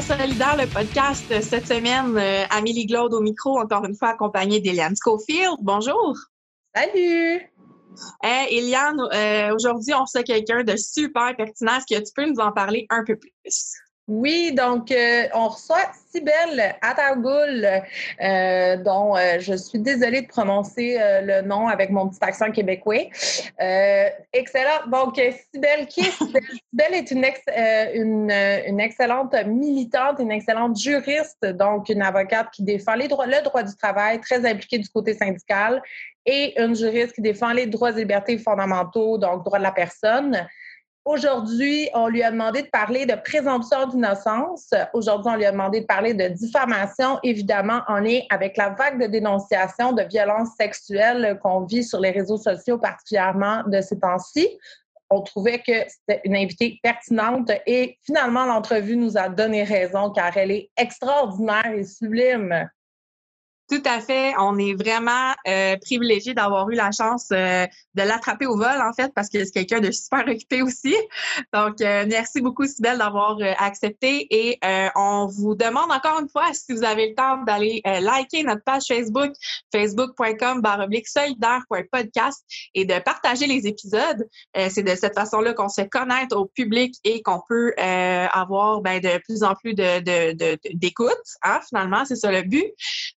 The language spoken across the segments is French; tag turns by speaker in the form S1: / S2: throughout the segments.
S1: Solidaire, le podcast cette semaine. Euh, Amélie Glaude au micro, encore une fois accompagnée d'Eliane Schofield. Bonjour.
S2: Salut.
S1: Hey, Eliane, euh, aujourd'hui, on reçoit quelqu'un de super pertinent. Est-ce que tu peux nous en parler un peu plus?
S2: Oui, donc euh, on reçoit Sibelle Atagoul, euh, dont euh, je suis désolée de prononcer le nom avec mon petit accent québécois. excellent. Donc, Sibelle, qui est Sibelle? Sibelle est une, une, une, excellente militante, une excellente juriste, donc une avocate qui défend les droits, le droit du travail, très impliquée du côté syndical, et une juriste qui défend les droits et libertés fondamentaux, donc droits de la personne. Aujourd'hui, on lui a demandé de parler de présomption d'innocence. Aujourd'hui, on lui a demandé de parler de diffamation, évidemment, en lien avec la vague de dénonciation de violences sexuelles qu'on vit sur les réseaux sociaux, particulièrement de ces temps-ci. On trouvait que c'était une invitée pertinente et finalement, l'entrevue nous a donné raison car elle est extraordinaire et sublime.
S1: Tout à fait. On est vraiment euh, privilégié d'avoir eu la chance euh, de l'attraper au vol, en fait, parce que c'est quelqu'un de super occupé aussi. Donc, euh, merci beaucoup, Sybelle, d'avoir euh, accepté. Et on vous demande encore une fois, si vous avez le temps d'aller liker notre page Facebook, facebook.com solidaire.podcast et de partager les épisodes. c'est de cette façon-là qu'on se connaître au public et qu'on peut avoir ben, de plus en plus de, d'écoute. hein, finalement, c'est ça le but.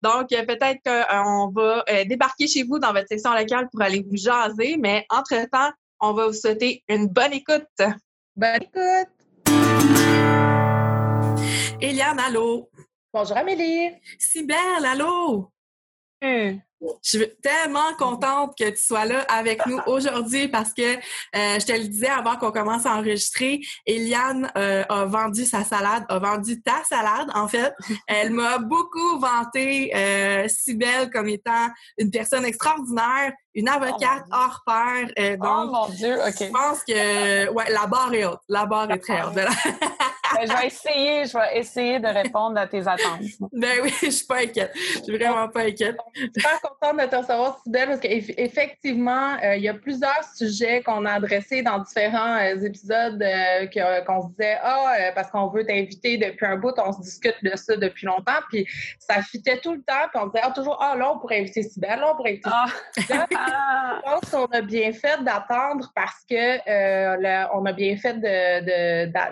S1: Donc, peut-être qu'on va euh, débarquer chez vous dans votre section locale pour aller vous jaser, mais entre-temps, on va vous souhaiter une bonne écoute.
S2: Bonne écoute!
S1: Eliane, allô?
S2: Bonjour Amélie!
S1: Sybelle, allô?
S2: Hum.
S1: Je suis tellement contente que tu sois là avec nous aujourd'hui parce que euh, je te le disais avant qu'on commence à enregistrer, Eliane euh, a vendu sa salade, a vendu ta salade en fait. Elle m'a beaucoup vanté euh, belle comme étant une personne extraordinaire, une avocate
S2: oh,
S1: hors pair. Euh,
S2: oh mon Dieu, ok.
S1: Je pense que ouais, la barre est haute. La barre est très haute.
S2: Ben, je vais essayer, je vais essayer de répondre à tes attentes.
S1: Ben oui, je suis pas inquiète. Je suis vraiment pas inquiète.
S2: Je suis super contente de te recevoir, Sibelle, parce qu'effectivement, euh, il y a plusieurs sujets qu'on a adressés dans différents euh, épisodes euh, qu'on se disait Ah, parce qu'on veut t'inviter depuis un bout, on se discute de ça depuis longtemps. Puis ça fitait tout le temps, puis on disait ah, toujours Ah, là, on pourrait inviter Sibelle, là, on pourrait inviter ah. Je pense qu'on a bien fait d'attendre parce que on a bien fait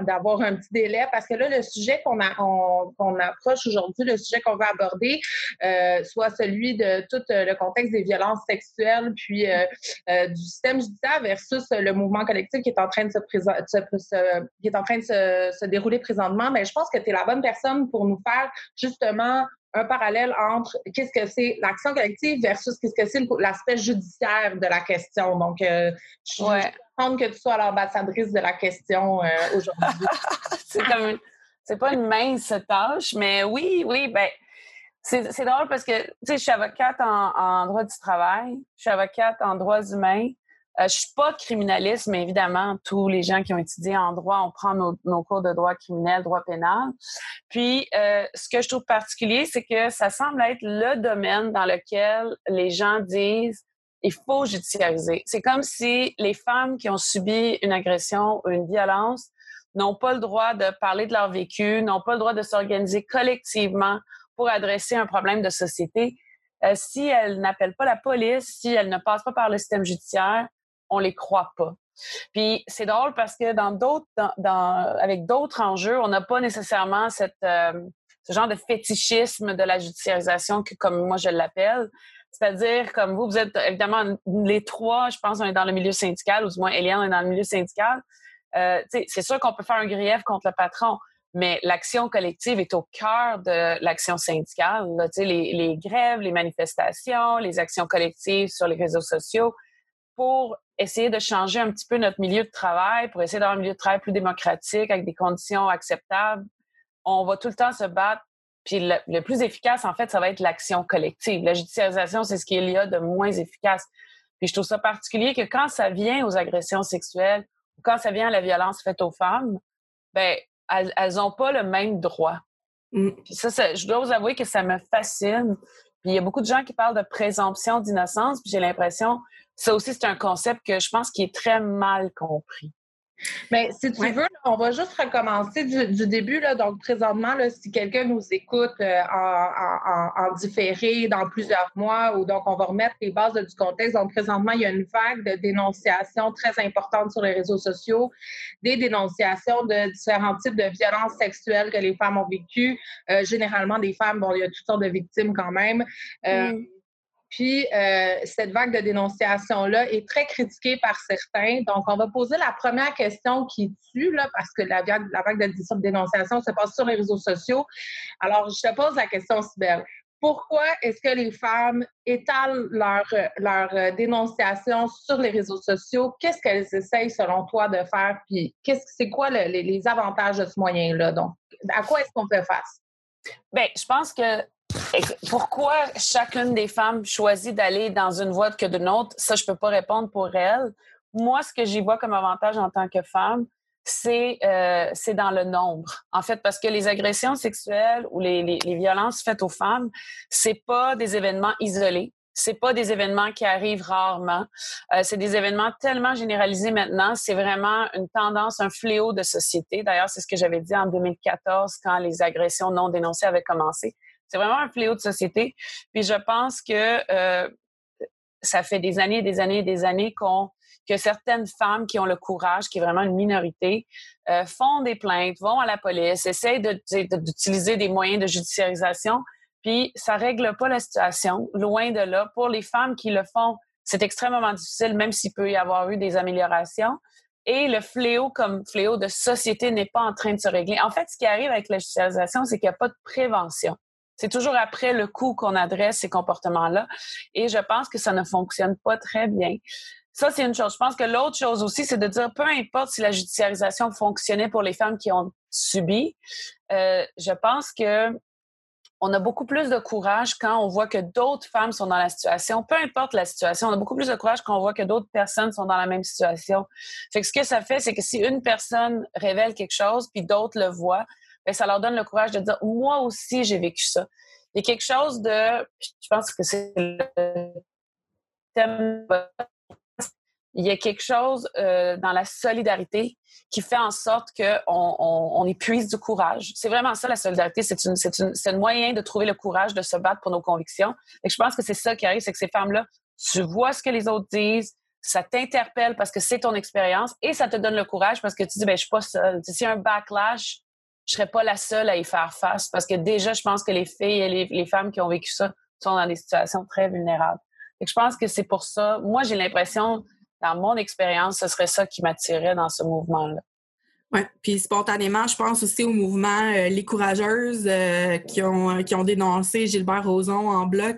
S2: d'avoir un petit délai parce que là, le sujet qu'on approche aujourd'hui, le sujet qu'on va aborder, euh, soit celui de tout euh, le contexte des violences sexuelles, puis euh, du système judiciaire versus le mouvement collectif qui est en train de se, qui est en train de se, dérouler présentement, mais je pense que tu es la bonne personne pour nous faire justement un parallèle entre qu'est-ce que c'est l'action collective versus qu'est-ce que c'est l'aspect judiciaire de la question. Donc, je suis que tu sois l'ambassadrice de la question aujourd'hui.
S3: c'est comme c'est pas une mince tâche, mais oui, oui, ben c'est drôle parce que tu sais, je suis avocate en, droit du travail, je suis avocate en droits humains. Euh, je suis pas criminaliste, mais évidemment, tous les gens qui ont étudié en droit, on prend nos, cours de droit criminel, droit pénal. Puis, euh, ce que je trouve particulier, c'est que ça semble être le domaine dans lequel les gens disent il faut judiciariser. C'est comme si les femmes qui ont subi une agression ou une violence n'ont pas le droit de parler de leur vécu, n'ont pas le droit de s'organiser collectivement pour adresser un problème de société. Euh, si elles n'appellent pas la police, si elles ne passent pas par le système judiciaire, on les croit pas. Puis c'est drôle parce que dans d'autres, avec d'autres enjeux, on n'a pas nécessairement euh, ce genre de fétichisme de la judiciarisation que, comme moi je l'appelle. C'est-à-dire, comme vous, vous êtes évidemment les trois, je pense, on est dans le milieu syndical, ou du moins Eliane est dans le milieu syndical. Euh, c'est sûr qu'on peut faire un grief contre le patron, mais l'action collective est au cœur de l'action syndicale. les, les grèves, les manifestations, les actions collectives sur les réseaux sociaux pour essayer de changer un petit peu notre milieu de travail, pour essayer d'avoir un milieu de travail plus démocratique, avec des conditions acceptables. On va tout le temps se battre. Puis le, plus efficace, en fait, ça va être l'action collective. La judiciarisation, c'est ce qu'il y a de moins efficace. Puis je trouve ça particulier que quand ça vient aux agressions sexuelles quand ça vient à la violence faite aux femmes, ben elles n'ont pas le même droit. Mm. ça, je dois vous avouer que ça me fascine. Il y a beaucoup de gens qui parlent de présomption d'innocence, puis j'ai l'impression, ça aussi c'est un concept que je pense qui est très mal compris.
S2: Mais si tu veux, on va juste recommencer du, début. Là. Donc, présentement, là, si quelqu'un nous écoute euh, en, différé dans plusieurs mois, ou donc on va remettre les bases du contexte. Donc, présentement, il y a une vague de dénonciations très importante sur les réseaux sociaux, des dénonciations de différents types de violences sexuelles que les femmes ont vécues. Euh, généralement, des femmes, bon, il y a toutes sortes de victimes quand même. Euh, mm. Puis, euh, cette vague de dénonciation-là est très critiquée par certains. Donc, on va poser la première question qui tue, là, parce que la, vague de dénonciation se passe sur les réseaux sociaux. Alors, je te pose la question, Sibelle. Pourquoi est-ce que les femmes étalent leur, leur euh, dénonciation sur les réseaux sociaux? Qu'est-ce qu'elles essayent, selon toi, de faire? Puis, qu'est-ce, c'est quoi les, les avantages de ce moyen-là? Donc, à quoi est-ce qu'on fait face?
S3: Bien, je pense que pourquoi chacune des femmes choisit d'aller dans une voie que d'une autre, ça, je ne peux pas répondre pour elle. Moi, ce que j'y vois comme avantage en tant que femme, c'est euh, dans le nombre. En fait, parce que les agressions sexuelles ou les, les, violences faites aux femmes, c'est pas des événements isolés. C'est pas des événements qui arrivent rarement. Euh, c'est des événements tellement généralisés maintenant. C'est vraiment une tendance, un fléau de société. D'ailleurs, c'est ce que j'avais dit en 2014 quand les agressions non dénoncées avaient commencé. C'est vraiment un fléau de société. Puis je pense que euh, ça fait des années, des années, des années qu'on que certaines femmes qui ont le courage, qui est vraiment une minorité, euh, font des plaintes, vont à la police, essayent d'utiliser des moyens de judiciarisation, puis ça règle pas la situation, loin de là. Pour les femmes qui le font, c'est extrêmement difficile, même s'il peut y avoir eu des améliorations. Et le fléau comme fléau de société n'est pas en train de se régler. En fait, ce qui arrive avec la judiciarisation, c'est qu'il n'y a pas de prévention. C'est toujours après le coup qu'on adresse ces comportements-là. Et je pense que ça ne fonctionne pas très bien. Ça, c'est une chose. Je pense que l'autre chose aussi, c'est de dire, peu importe si la judiciarisation fonctionnait pour les femmes qui ont subi, euh, je pense que on a beaucoup plus de courage quand on voit que d'autres femmes sont dans la situation. Peu importe la situation, on a beaucoup plus de courage quand on voit que d'autres personnes sont dans la même situation. Fait que ce que ça fait, c'est que si une personne révèle quelque chose, puis d'autres le voient, ben, ça leur donne le courage de dire moi aussi j'ai vécu ça. Il y a quelque chose de, je pense que c'est le thème, il y a quelque chose euh, dans la solidarité qui fait en sorte qu'on on, épuise du courage. C'est vraiment ça la solidarité, c'est un moyen de trouver le courage de se battre pour nos convictions. Et je pense que c'est ça qui arrive, c'est que ces femmes-là, tu vois ce que les autres disent, ça t'interpelle parce que c'est ton expérience et ça te donne le courage parce que tu dis ben je suis pas seule. Si un backlash, je serais pas la seule à y faire face parce que déjà, je pense que les filles et les, femmes qui ont vécu ça sont dans des situations très vulnérables. Et je pense que c'est pour ça. Moi, j'ai l'impression, dans mon expérience, ce serait ça qui m'attirait dans ce mouvement-là.
S1: Oui, puis spontanément, je pense aussi au mouvement euh, Les Courageuses euh, qui, ont, qui ont dénoncé Gilbert Rozon en bloc.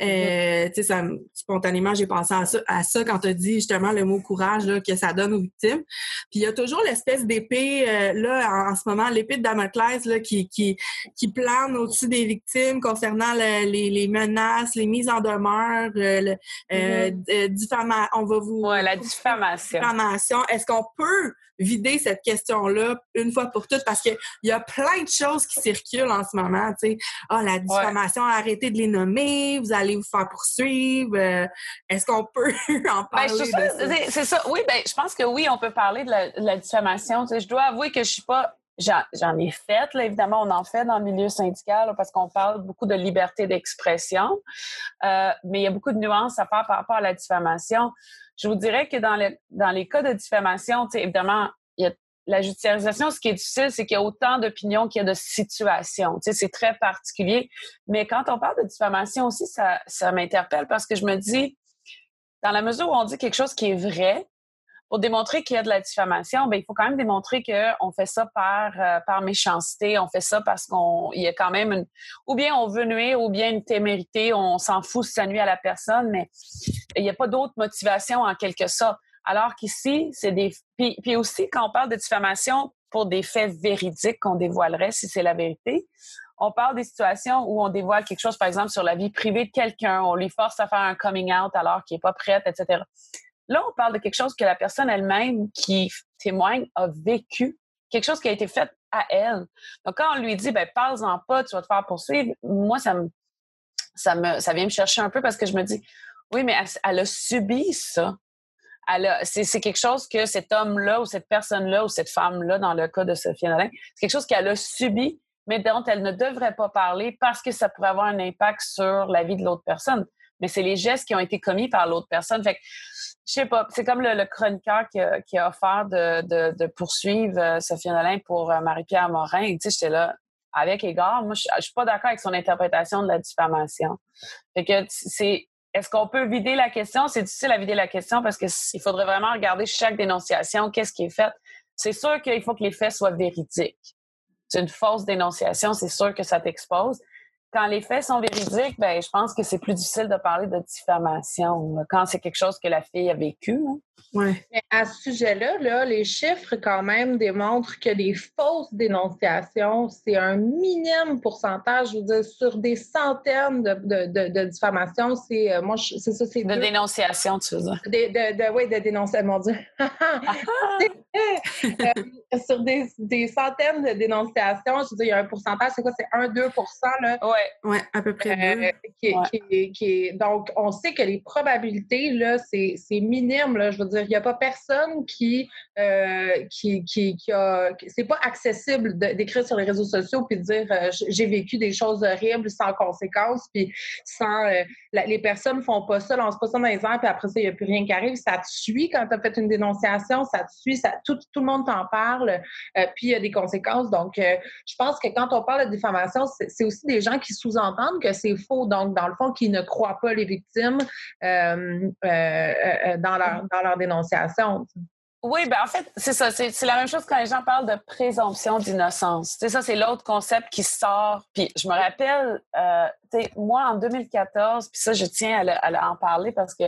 S1: Euh, tu sais, spontanément, j'ai pensé à ça, à ça quand tu as dit justement le mot courage là, que ça donne aux victimes. Puis il y a toujours l'espèce d'épée, là, en, ce moment, l'épée de Damoclès là, qui, qui, qui plane au-dessus des victimes concernant les, les, menaces, les mises en demeure, le, diffamation. On va vous...
S3: Ouais, la diffamation.
S1: diffamation. Est-ce qu'on peut vider cette question-là une fois pour toutes parce qu'il y a plein de choses qui circulent en ce moment. Tu sais, ah, la diffamation, arrêtez de les nommer, vous allez vous faire poursuivre. Euh, est-ce qu'on peut en ben,
S3: parler? c'est ça. Oui, ben, je pense que oui, on peut parler de la, diffamation. Tu sais, je dois avouer que je suis pas J'en ai fait, là, évidemment, on en fait dans le milieu syndical parce qu'on parle beaucoup de liberté d'expression, euh, mais il y a beaucoup de nuances à faire par rapport à la diffamation. Je vous dirais que dans, les dans les cas de diffamation, évidemment, il y a la judiciarisation, ce qui est difficile, c'est qu'il y a autant d'opinions qu'il y a de situations. C'est très particulier. Mais quand on parle de diffamation aussi, ça, ça m'interpelle parce que je me dis, dans la mesure où on dit quelque chose qui est vrai, pour démontrer qu'il y a de la diffamation, ben, il faut quand même démontrer qu'on fait ça par, euh, par méchanceté, on fait ça parce qu'on y a quand même une, ou bien on veut nuire, ou bien une témérité, on s'en fout si ça nuit à la personne, mais il n'y a pas d'autre motivation en quelque sorte. Alors qu'ici, c'est des. Puis, aussi, quand on parle de diffamation pour des faits véridiques qu'on dévoilerait, si c'est la vérité, on parle des situations où on dévoile quelque chose, par exemple, sur la vie privée de quelqu'un, on lui force à faire un coming out alors qu'il n'est pas prêt, etc. Là, on parle de quelque chose que la personne elle-même qui témoigne a vécu, quelque chose qui a été fait à elle. Donc, quand on lui dit, ben, parle-en pas, tu vas te faire poursuivre, moi, ça me, ça vient me chercher un peu parce que je me dis, oui, mais elle a subi ça c'est quelque chose que cet homme-là ou cette personne-là ou cette femme-là, dans le cas de Sophie Nolin, c'est quelque chose qu'elle a subi, mais dont elle ne devrait pas parler parce que ça pourrait avoir un impact sur la vie de l'autre personne. Mais c'est les gestes qui ont été commis par l'autre personne. Fait que, je sais pas, c'est comme le, chroniqueur qui a, offert de, poursuivre euh, Sophie Nolin pour euh, Marie-Pierre Morin. Tu sais, j'étais là, avec égard, moi, je, je suis pas d'accord avec son interprétation de la diffamation. Fait c'est est-ce qu'on peut vider la question? C'est difficile à vider la question parce qu'il faudrait vraiment regarder chaque dénonciation, qu'est-ce qui est fait. C'est sûr qu'il faut que les faits soient véridiques. C'est une fausse dénonciation, c'est sûr que ça t'expose quand les faits sont véridiques, ben, je pense que c'est plus difficile de parler de diffamation quand c'est quelque chose que la fille a vécu.
S2: Ouais. Mais à ce sujet-là, là, les chiffres quand même démontrent que les fausses dénonciations, c'est un minime pourcentage. Je veux dire, sur des centaines de, de, de, diffamations, c'est euh, moi, c'est ça, c'est
S3: de dénonciation, tu veux dire
S2: De, de, oui, de dénonciation, mon Dieu. Euh, sur des, des, centaines de dénonciations, je veux dire, il y a un pourcentage, c'est quoi, c'est 1-2 là?
S1: Ouais. ouais, à peu près. Euh,
S2: qui, qui, qui, donc, on sait que les probabilités, là, c'est minime, là. Je veux dire, il n'y a pas personne qui, euh, qui, qui, qui, a. C'est pas accessible d'écrire sur les réseaux sociaux puis de dire euh, j'ai vécu des choses horribles sans conséquences, puis sans. Euh, les personnes font pas ça, lancent pas ça dans les airs, puis après ça, il n'y a plus rien qui arrive. Ça te suit quand tu as fait une dénonciation, ça te suit, ça, tout, tout le monde t'en parle, puis il y a des conséquences. Donc, je pense que quand on parle de diffamation, c'est aussi des gens qui sous-entendent que c'est faux. Donc, dans le fond, qui ne croient pas les victimes dans, leur, dans leur
S3: Oui, ben en fait, c'est ça. C'est la même chose quand les gens parlent de présomption d'innocence. C'est ça, c'est l'autre concept qui sort. Puis je me rappelle, euh, moi, en 2014, puis ça, je tiens à, en parler parce que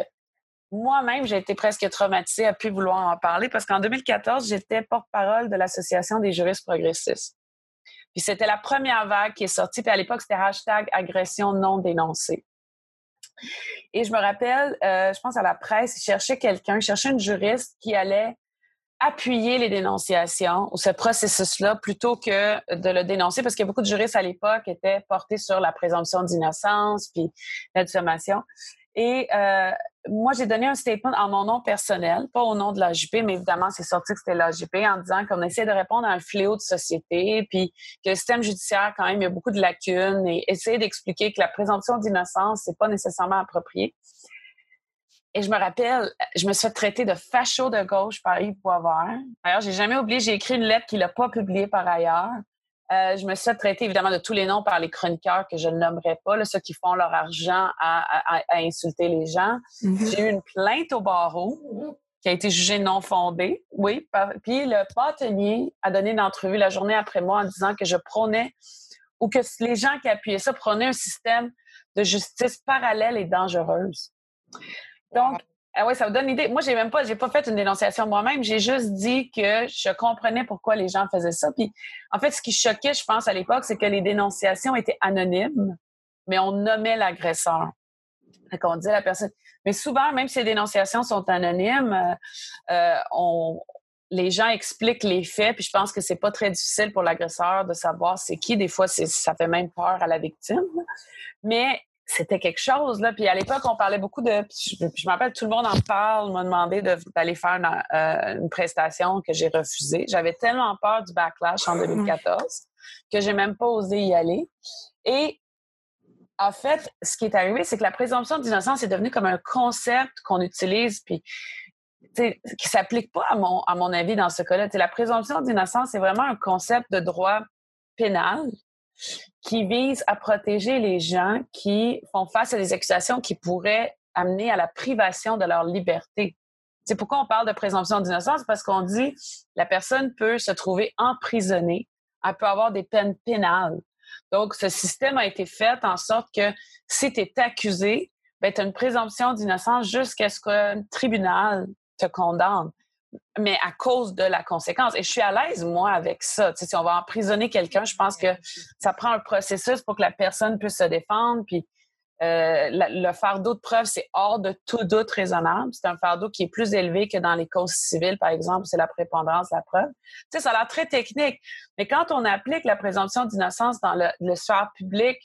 S3: moi-même, j'ai été presque traumatisée à plus vouloir en parler parce qu'en 2014, j'étais porte-parole de l'Association des juristes progressistes. Puis c'était la première vague qui est sortie. Puis à l'époque, c'était hashtag agression non dénoncée. Et je me rappelle, euh, je pense à la presse, ils cherchaient quelqu'un, cherchaient une juriste qui allait appuyer les dénonciations ou ce processus-là plutôt que de le dénoncer parce que beaucoup de juristes à l'époque étaient portés sur la présomption d'innocence puis la diffamation. Et euh, moi, j'ai donné un statement en mon nom personnel, pas au nom de l'AJP, mais évidemment, c'est sorti que c'était l'AJP en disant qu'on essaie de répondre à un fléau de société, puis que le système judiciaire, quand même, il y a beaucoup de lacunes et essayer d'expliquer que la présomption d'innocence, c'est pas nécessairement approprié. Et je me rappelle, je me suis fait traiter de facho de gauche par Yves Poivert. D'ailleurs, j'ai jamais oublié, j'ai écrit une lettre qu'il n'a pas publiée par ailleurs. Euh, je me suis traiter évidemment de tous les noms par les chroniqueurs que je ne nommerai pas, là, ceux qui font leur argent à, insulter les gens. Mm-hmm. J'ai eu une plainte au barreau qui a été jugée non fondée. Oui, puis le bâtonnier a donné une entrevue la journée après moi en disant que je prônais ou que les gens qui appuyaient ça prônaient un système de justice parallèle et dangereuse. Donc, ah oui, ça vous donne une idée. Moi, j'ai même pas, j'ai pas fait une dénonciation moi-même. J'ai juste dit que je comprenais pourquoi les gens faisaient ça. Puis, en fait, ce qui choquait, je pense, à l'époque, c'est que les dénonciations étaient anonymes, mais on nommait l'agresseur. On disait à la personne. Mais souvent, même si les dénonciations sont anonymes, euh, euh, on, les gens expliquent les faits, puis je pense que c'est pas très difficile pour l'agresseur de savoir c'est qui. Des fois, ça fait même peur à la victime. Mais c'était quelque chose. Là. Puis à l'époque, on parlait beaucoup de. Je, rappelle, tout le monde en parle, m'a demandé d'aller faire une, euh, une, prestation que j'ai refusée. J'avais tellement peur du backlash en 2014 que j'ai même pas osé y aller. Et en fait, ce qui est arrivé, c'est que la présomption d'innocence est devenue comme un concept qu'on utilise, puis qui s'applique pas, à mon, à mon avis, dans ce cas-là. La présomption d'innocence, c'est vraiment un concept de droit pénal qui vise à protéger les gens qui font face à des accusations qui pourraient amener à la privation de leur liberté. C'est pourquoi on parle de présomption d'innocence, parce qu'on dit la personne peut se trouver emprisonnée, elle peut avoir des peines pénales. Donc, ce système a été fait en sorte que si tu es accusé, ben, tu as une présomption d'innocence jusqu'à ce qu'un tribunal te condamne mais à cause de la conséquence. Et je suis à l'aise, moi, avec ça. si on va emprisonner quelqu'un, je pense que ça prend un processus pour que la personne puisse se défendre. Puis euh, le fardeau de preuve, c'est hors de tout doute raisonnable. C'est un fardeau qui est plus élevé que dans les causes civiles, par exemple, c'est la prépondérance la preuve. Tu sais, ça a l'air très technique. Mais quand on applique la présomption d'innocence dans le, le sphère public,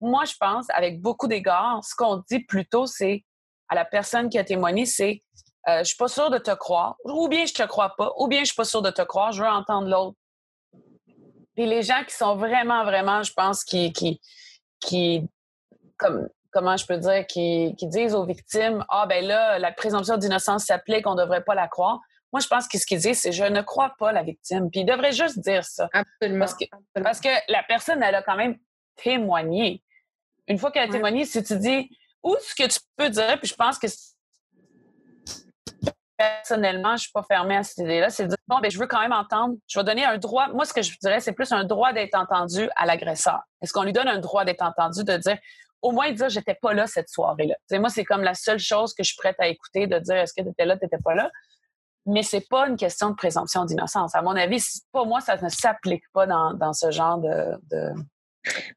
S3: moi, je pense, avec beaucoup d'égards, ce qu'on dit plutôt, c'est à la personne qui a témoigné, c'est euh, je suis pas sûre de te croire, ou bien je te crois pas, ou bien je suis pas sûre de te croire, je veux entendre l'autre. Puis les gens qui sont vraiment, vraiment, je pense, qui, qui, qui comme, comment je peux dire, qui, qui disent aux victimes, ah ben là, la présomption d'innocence s'applique, on devrait pas la croire. Moi, je pense que ce qu'ils disent, c'est je ne crois pas la victime. Puis ils devraient juste dire ça.
S2: Absolument.
S3: Parce que, parce que la personne, elle a quand même témoigné. Une fois qu'elle a témoigné, si tu dis, ou ce que tu peux dire, puis je pense que personnellement, je ne suis pas fermée à cette idée-là, c'est de dire, bon, ben, je veux quand même entendre, je vais donner un droit, moi, ce que je dirais, c'est plus un droit d'être entendu à l'agresseur. Est-ce qu'on lui donne un droit d'être entendu, de dire, au moins dire, j'étais pas là cette soirée-là? moi, c'est comme la seule chose que je suis prête à écouter, de dire, est-ce que tu étais là, tu n'étais pas là? Mais c'est pas une question de présomption d'innocence. À mon avis, pour moi, ça ne s'applique pas dans, ce genre de,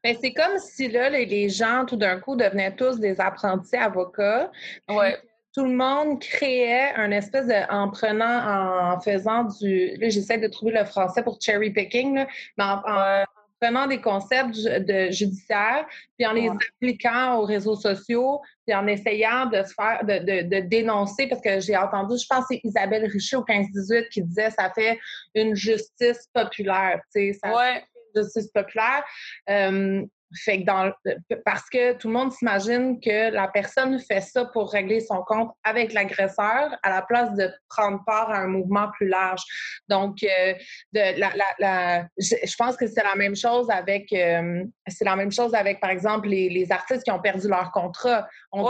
S2: ben, c'est comme si là, les gens, tout d'un coup, devenaient tous des apprentis avocats.
S3: Ouais.
S2: Tout le monde créait un espèce de. en prenant, en faisant du. Là, j'essaie de trouver le français pour cherry picking, là, mais en, prenant des concepts de judiciaires, puis en les appliquant aux réseaux sociaux, puis en essayant de se faire, de, de, dénoncer, parce que j'ai entendu, je pense que c'est Isabelle Richer au 15-18 qui disait ça fait une justice populaire, tu sais, ça
S3: ouais
S2: justice populaire. Euh, fait que dans, parce que tout le monde s'imagine que la personne fait ça pour régler son compte avec l'agresseur à la place de prendre part à un mouvement plus large. Donc, euh, de, la, la, je, pense que c'est la même chose avec, euh, c'est la même chose avec, par exemple, les, les, artistes qui ont perdu leur contrat. On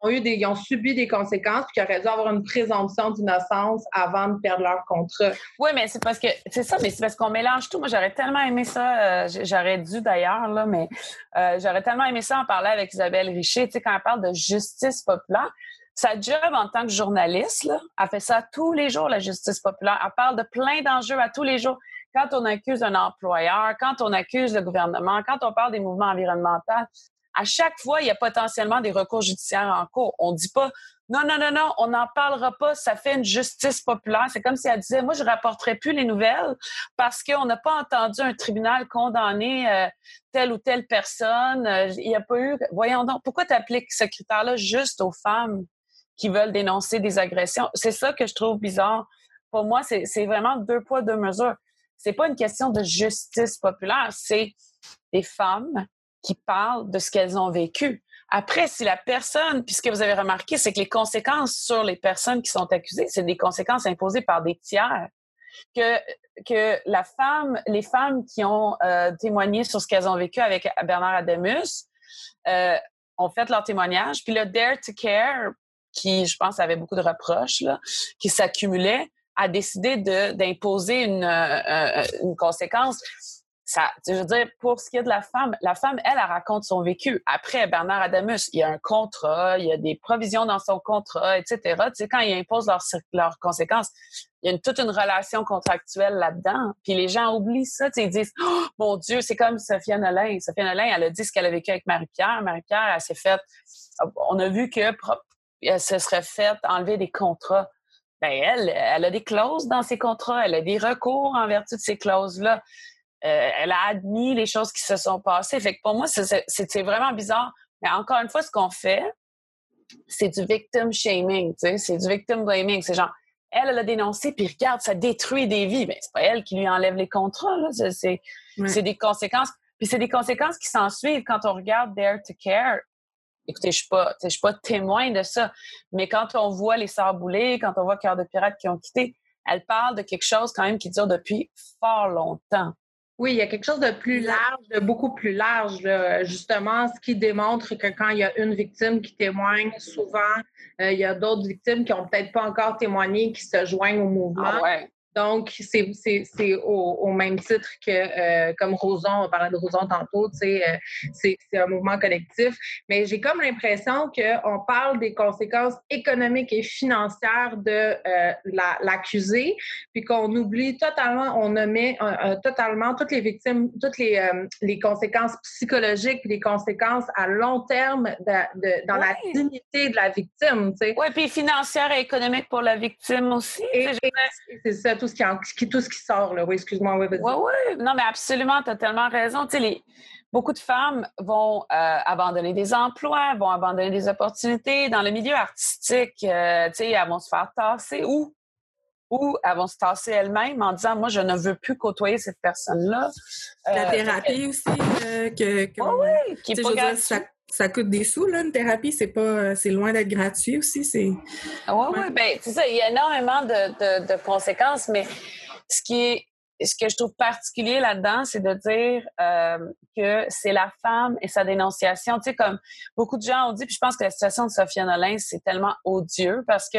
S2: ont, eu des, ont subi des conséquences puis qui auraient dû avoir une présomption d'innocence avant de perdre leur contrat.
S3: Oui, mais c'est parce que c'est ça, mais c'est parce qu'on mélange tout. Moi, j'aurais tellement aimé ça, euh, j'aurais dû d'ailleurs, là, mais euh, j'aurais tellement aimé ça en parler avec Isabelle Richer. Tu sais, quand elle parle de justice populaire, sa job en tant que journaliste, là, elle fait ça tous les jours, la justice populaire. Elle parle de plein d'enjeux à tous les jours. Quand on accuse un employeur, quand on accuse le gouvernement, quand on parle des mouvements environnementaux, à chaque fois, il y a potentiellement des recours judiciaires en cours. On ne dit pas non, non, non, non, on n'en parlera pas, ça fait une justice populaire. C'est comme si elle disait, moi, je ne rapporterai plus les nouvelles parce qu'on n'a pas entendu un tribunal condamner euh, telle ou telle personne. Euh, il n'y a pas eu. Voyons donc, pourquoi tu appliques ce critère-là juste aux femmes qui veulent dénoncer des agressions? C'est ça que je trouve bizarre. Pour moi, c'est vraiment deux poids, deux mesures. C'est pas une question de justice populaire, c'est des femmes qui parlent de ce qu'elles ont vécu. Après, si la personne, puisque vous avez remarqué, c'est que les conséquences sur les personnes qui sont accusées, c'est des conséquences imposées par des tiers. Que, que la femme, les femmes qui ont euh, témoigné sur ce qu'elles ont vécu avec Bernard Adamus euh, ont fait leur témoignage. Puis le Dare to Care, qui, je pense, avait beaucoup de reproches, qui s'accumulaient, a décidé d'imposer une, euh, une conséquence je veux dire, pour ce qui est de la femme, la femme, elle, elle raconte son vécu. Après, Bernard Adamus, il y a un contrat, il y a des provisions dans son contrat, etc. Tu sais, quand ils imposent leurs, leurs conséquences, il y a toute une relation contractuelle là-dedans. Puis les gens oublient ça. Tu sais, ils disent, oh, mon Dieu, c'est comme Sophia Nolin. Sophia Nolin, elle a dit ce qu'elle a vécu avec Marie-Pierre. Marie-Pierre, elle s'est faite, on a vu que elle se serait faite enlever des contrats. Ben elle, elle a des clauses dans ses contrats, elle a des recours en vertu de ces clauses-là. Euh, elle a admis les choses qui se sont passées. Fait que pour moi, c'est vraiment bizarre. Mais encore une fois, ce qu'on fait, c'est du victim shaming, c'est du victim blaming. C'est genre, elle, elle a dénoncé, puis regarde, ça détruit des vies. Mais c'est pas elle qui lui enlève les contrats, C'est des conséquences. Puis c'est des conséquences qui s'en suivent quand on regarde Dare to Care. Écoutez, je suis pas, je suis pas témoin de ça, mais quand on voit les Sœurs Boulées, quand on voit Cœur de Pirates qui ont quitté, elle parle de quelque chose quand même qui dure depuis fort longtemps.
S2: Oui, il y a quelque chose de plus large, de beaucoup plus large, justement, ce qui démontre que quand il y a une victime qui témoigne, souvent, euh, il y a d'autres victimes qui n'ont peut-être pas encore témoigné, qui se joignent au mouvement.
S3: Ah ouais.
S2: Donc, c'est au, au, même titre que, euh, comme Roson, on parlait de Roson tantôt, euh, c'est un mouvement collectif. Mais j'ai comme l'impression qu'on parle des conséquences économiques et financières de euh, l'accusé, puis qu'on oublie totalement, on omet totalement toutes les victimes, toutes les, les conséquences psychologiques, les conséquences à long terme de, dans la dignité de la victime.
S3: Oui, puis financière et économique pour la victime aussi.
S2: C'est ça, tout ce qui, tout ce qui sort, là. Oui, excuse-moi. Oui,
S3: oui, oui. Non, mais absolument, tu as tellement raison. Tu sais, les... beaucoup de femmes vont euh, abandonner des emplois, vont abandonner des opportunités. Dans le milieu artistique, euh, tu sais, elles vont se faire tasser ou, ou elles vont se tasser elles-mêmes en disant, moi, je ne veux plus côtoyer cette personne-là.
S1: La thérapie aussi, que, que
S3: oui, qui est pas
S1: ça, ça, coûte des sous, là, une thérapie, c'est pas, c'est loin d'être gratuit aussi. C'est...
S3: Oui, oui, ben, c'est ça, il y a énormément de, de, de conséquences, mais ce qui est ce que je trouve particulier là-dedans, c'est de dire euh, que c'est la femme et sa dénonciation. Tu sais, comme beaucoup de gens ont dit, puis je pense que la situation de Sophia Nolin, c'est tellement odieux parce que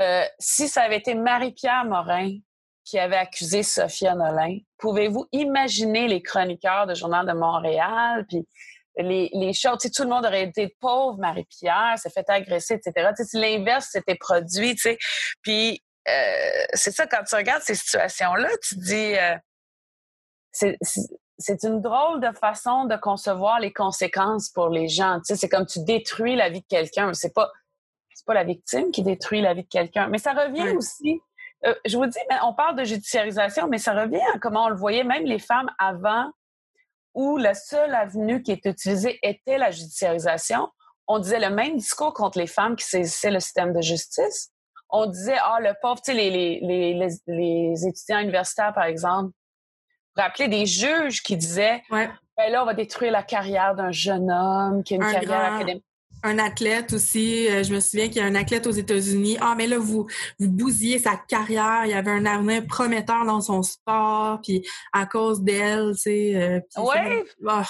S3: euh, si ça avait été Marie-Pierre Morin qui avait accusé Sophia Nolin, pouvez-vous imaginer les chroniqueurs de Journal de Montréal, puis les, les choses, tu sais, tout le monde aurait été pauvre Marie-Pierre, s'est fait agresser, etc. Tu sais, si l'inverse s'était produit, tu sais, puis euh, c'est ça, quand tu regardes ces situations-là, tu te dis, euh, c'est une drôle de façon de concevoir les conséquences pour les gens. Tu sais, c'est comme tu détruis la vie de quelqu'un. C'est pas, pas la victime qui détruit la vie de quelqu'un. Mais ça revient aussi, euh, je vous dis, on parle de judiciarisation, mais ça revient à comment on le voyait, même les femmes avant, où la seule avenue qui était utilisée était la judiciarisation. On disait le même discours contre les femmes qui saisissaient le système de justice on disait, ah, le pauvre, tu sais, les, les, les, les, étudiants universitaires, par exemple, vous rappelez des juges qui disaient,
S1: ouais.
S3: ben là, on va détruire la carrière d'un jeune homme qui a une
S1: un
S3: carrière académique.
S1: Un athlète aussi, euh, je me souviens qu'il y a un athlète aux États-Unis. Ah, mais là, vous, vous bousillez sa carrière. Il y avait un avenir prometteur dans son sport, puis à cause d'elle, tu sais. Euh,
S3: oui.
S1: Oh.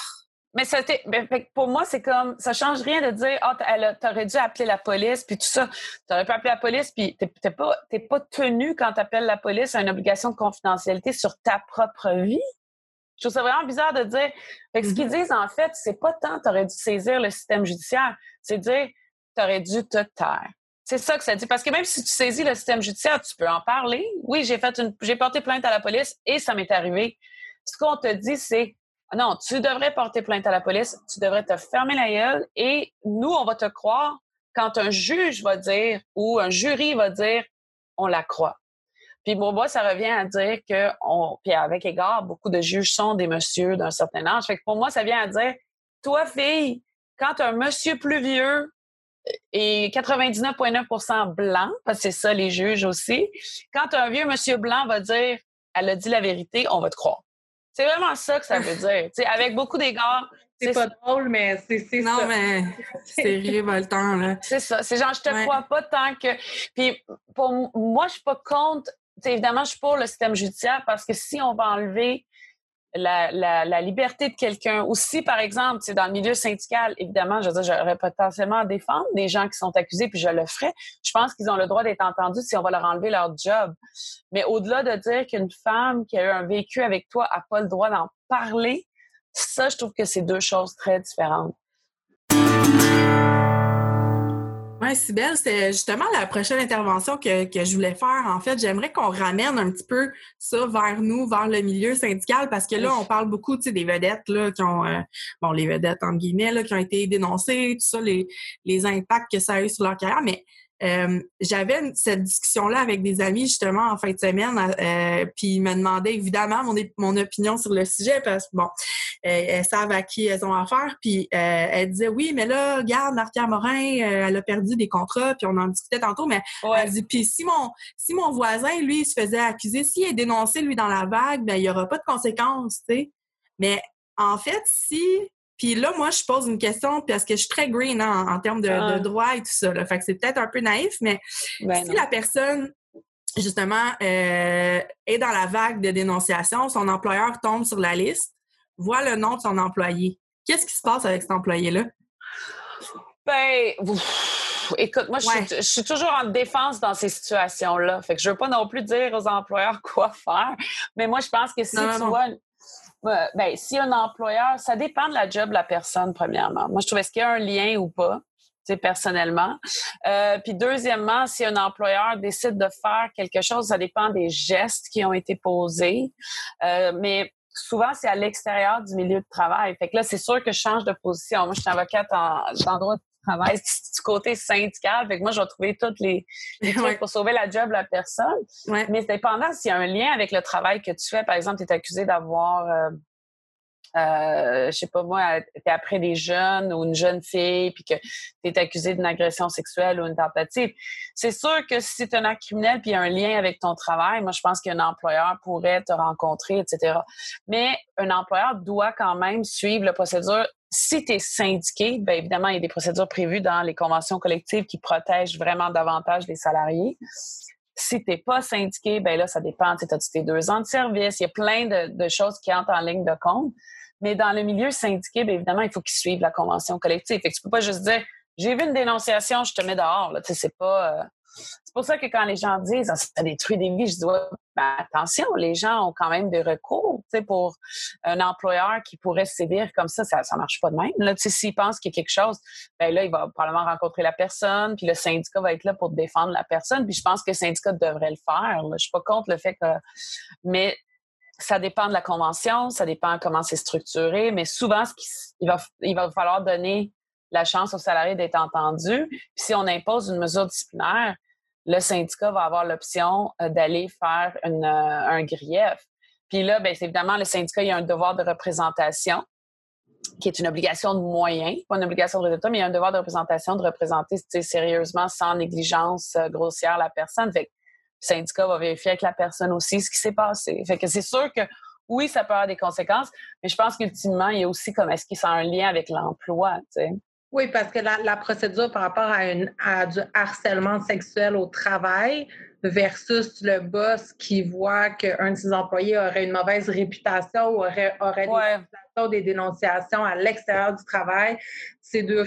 S3: Mais ça, ben, pour moi, c'est comme ça change rien de dire Ah, oh, t'aurais dû appeler la police, puis tout ça. T'aurais pu appeler la police, puis t'es pas, pas tenu quand t'appelles la police à une obligation de confidentialité sur ta propre vie. Je trouve ça vraiment bizarre de dire. Fait que ce qu'ils mm-hmm. disent, en fait, c'est pas tant t'aurais dû saisir le système judiciaire, c'est dire t'aurais dû te taire. C'est ça que ça dit. Parce que même si tu saisis le système judiciaire, tu peux en parler. Oui, j'ai fait une, j'ai porté plainte à la police et ça m'est arrivé. Ce qu'on te dit, c'est ah non, tu devrais porter plainte à la police, tu devrais te fermer la gueule et nous, on va te croire quand un juge va dire ou un jury va dire on la croit. Puis pour moi, ça revient à dire que, on, puis avec égard, beaucoup de juges sont des messieurs d'un certain âge. Fait que pour moi, ça vient à dire, toi, fille, quand un monsieur plus vieux et 99,9 blanc, parce que c'est ça les juges aussi, quand un vieux monsieur blanc va dire, elle a dit la vérité, on va te croire. C'est vraiment ça que ça veut dire. sais, avec beaucoup d'égards.
S2: C'est pas drôle, mais c'est ça.
S1: Non, mais c'est révoltant, là.
S3: C'est ça. C'est genre, je te crois pas tant que. Puis, pour moi, je suis pas contre. Évidemment, je suis pour le système judiciaire parce que si on va enlever la, liberté de quelqu'un. Aussi, par exemple, dans le milieu syndical, évidemment, je veux dire, j'aurais potentiellement à défendre des gens qui sont accusés, puis je le ferais. Je pense qu'ils ont le droit d'être entendus si on va leur enlever leur job. Mais au-delà de dire qu'une femme qui a eu un vécu avec toi n'a pas le droit d'en parler, ça, je trouve que c'est deux choses très différentes.
S1: Oui, Sybelle, c'est justement la prochaine intervention que, que je voulais faire. En fait, j'aimerais qu'on ramène un petit peu ça vers nous, vers le milieu syndical, parce que là, on parle beaucoup des vedettes là, qui ont, euh, bon, les vedettes entre guillemets, là, qui ont été dénoncées, tout ça, les, les impacts que ça a eu sur leur carrière. Mais euh, j'avais cette discussion-là avec des amis justement en fin de semaine, euh, puis ils me demandaient évidemment mon, mon opinion sur le sujet parce que bon, elles savent à qui elles ont affaire, puis euh, elles disaient oui, mais là, regarde, Martia Morin, elle a perdu des contrats, puis on en discutait tantôt, mais elle dit puis si mon si mon voisin lui il se faisait accuser, s'il est dénoncé lui dans la vague, ben il y aura pas de conséquences, tu sais. Mais en fait, si puis là, moi, je pose une question parce que je suis très green hein, en, termes de, ah. droit et tout ça. Là. Fait que c'est peut-être un peu naïf, mais ben si la personne, justement, euh, est dans la vague de dénonciation, son employeur tombe sur la liste, voit le nom de son employé, qu'est-ce qui se passe avec cet employé-là?
S3: Ben, écoute, moi, je, suis, toujours en défense dans ces situations-là. Fait que je veux pas non plus dire aux employeurs quoi faire. Mais moi, je pense que si tu vois ben, si un employeur, ça dépend de la job de la personne, premièrement. Moi, je trouve est-ce qu'il y a un lien ou pas, personnellement. Euh, puis deuxièmement, si un employeur décide de faire quelque chose, ça dépend des gestes qui ont été posés. Euh, mais souvent, c'est à l'extérieur du milieu de travail. Fait que là, c'est sûr que je change de position. Moi, je suis avocate en, en droit travail du côté syndical. Fait que moi, je vais trouver toutes les, trucs pour sauver la job de la personne. Mais c'est dépendant s'il y a un lien avec le travail que tu fais. Par exemple, tu es accusé d'avoir euh, euh, je sais pas moi, tu es après des jeunes ou une jeune fille, puis que tu es accusé d'une agression sexuelle ou une tentative. C'est sûr que si c'est un acte criminel puis un lien avec ton travail, moi, je pense qu'un employeur pourrait te rencontrer, etc. Mais un employeur doit quand même suivre la procédure. Si tu es syndiqué, bien évidemment, il y a des procédures prévues dans les conventions collectives qui protègent vraiment davantage les salariés. Si tu n'es pas syndiqué, ben là, ça dépend. Tu as tes deux ans de service? Il y a plein de choses qui entrent en ligne de compte. Mais dans le milieu syndiqué, bien évidemment, il faut qu'ils suivent la convention collective. Fait que tu peux pas juste dire j'ai vu une dénonciation, je te mets dehors. Là. C'est pas. Euh, c'est pour ça que quand les gens disent ah, ça détruit des vies, je dis ben, attention, les gens ont quand même des recours pour un employeur qui pourrait sévir comme ça, ça ne marche pas de même. S'il pense qu'il y a quelque chose, ben là, il va probablement rencontrer la personne, puis le syndicat va être là pour défendre la personne. Puis je pense que le syndicat devrait le faire. Je suis pas contre le fait que. Mais ça dépend de la convention, ça dépend comment c'est structuré, mais souvent, il, va, falloir donner la chance aux salariés d'être entendus. Puis si on impose une mesure disciplinaire, le syndicat va avoir l'option euh, d'aller faire euh, un grief. Puis là, bien, évidemment, le syndicat, il a un devoir de représentation qui est une obligation de moyens, pas une obligation de résultat, mais il y a un devoir de représentation de représenter sérieusement, sans négligence euh, grossière la personne. Fait syndicat va vérifier avec la personne aussi ce qui s'est passé. Fait que c'est sûr que oui, ça peut avoir des conséquences, mais je pense qu'ultimement, il y a aussi comme est-ce qu'il y a un lien avec l'emploi, tu sais?
S2: Oui, parce que la, procédure par rapport à, une, à du harcèlement sexuel au travail, versus le boss qui voit qu'un de ses employés aurait une mauvaise réputation ou aurait, aurait des, dénonciations à l'extérieur du travail, c'est deux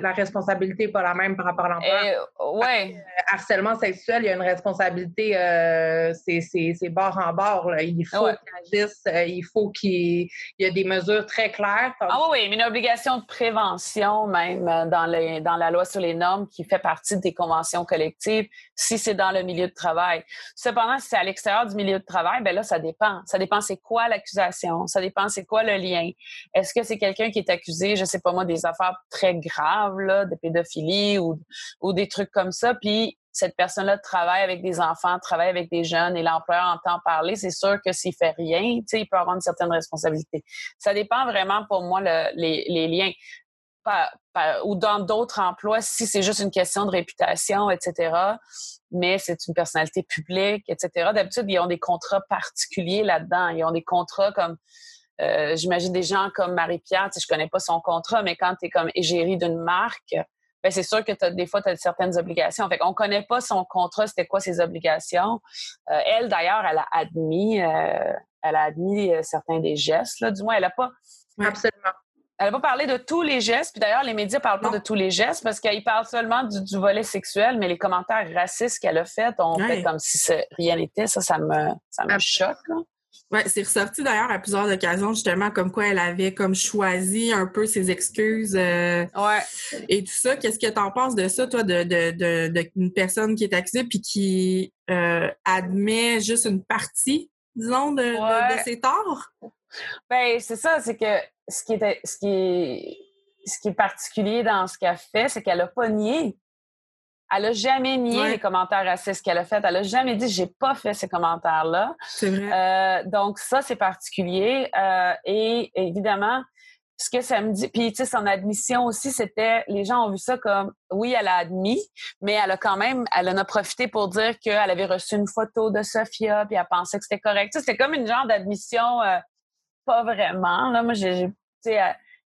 S2: la responsabilité n'est pas la même par rapport à l'emploi.
S3: ouais.
S2: Euh, harcèlement sexuel, il y a une responsabilité, euh, c'est bord en bord. Il faut qu'il agisse, euh, il faut qu'il y ait des mesures très claires.
S3: Ah oui, mais une obligation de prévention même dans, les, dans la loi sur les normes qui fait partie des conventions collectives, si c'est dans le milieu de travail. Cependant, si c'est à l'extérieur du milieu de travail, ben là, ça dépend. Ça dépend c'est quoi l'accusation, ça dépend c'est quoi le lien? Est-ce que c'est quelqu'un qui est accusé, je sais pas moi, des affaires très graves, là, de pédophilie ou, ou des trucs comme ça, puis cette personne-là travaille avec des enfants, travaille avec des jeunes et l'employeur entend parler, c'est sûr que s'il fait rien, il peut avoir une certaine responsabilité. Ça dépend vraiment pour moi les, les, liens ou dans d'autres emplois, si c'est juste une question de réputation, etc., mais c'est une personnalité publique, etc., d'habitude, ils ont des contrats particuliers là-dedans. Ils ont des contrats comme, euh, j'imagine des gens comme Marie-Pierre, je connais pas son contrat, mais quand tu es comme égérie d'une marque, ben c'est sûr que as, des fois, tu as certaines obligations. Fait qu'on connaît pas son contrat, c'était quoi ses obligations. Euh, elle, d'ailleurs, elle a admis, euh, elle a admis certains des gestes, là, du moins, elle a pas...
S2: Absolument.
S3: Elle va parler de tous les gestes. Puis d'ailleurs, les médias parlent pas de tous les gestes parce qu'ils parlent seulement du, volet sexuel, mais les commentaires racistes qu'elle a faits ont fait comme si rien n'était. Ça, ça me, ça me choque.
S1: Oui, c'est ressorti d'ailleurs à plusieurs occasions, justement, comme quoi elle avait comme choisi un peu ses excuses euh,
S3: ouais.
S1: et tout ça. Qu'est-ce que tu en penses de ça, toi, de, de, de, d'une personne qui est accusée puis qui euh, admet juste une partie, disons, de, de, de ses torts?
S3: Ben, c'est ça, c'est que ce qui, était, ce, qui est, ce qui est particulier dans ce qu'elle fait, c'est qu'elle n'a pas nié. Elle n'a jamais nié les commentaires racistes qu'elle a fait. Elle n'a jamais dit j'ai pas fait ces commentaires-là.
S1: C'est vrai.
S3: Euh, donc ça c'est particulier euh, et évidemment ce que ça me dit puis tu sais son admission aussi c'était les gens ont vu ça comme oui elle a admis mais elle a quand même elle en a profité pour dire qu'elle avait reçu une photo de Sophia puis elle pensait que c'était correct. Tu sais, c'était comme une genre d'admission euh, pas vraiment. Là, moi, j'ai,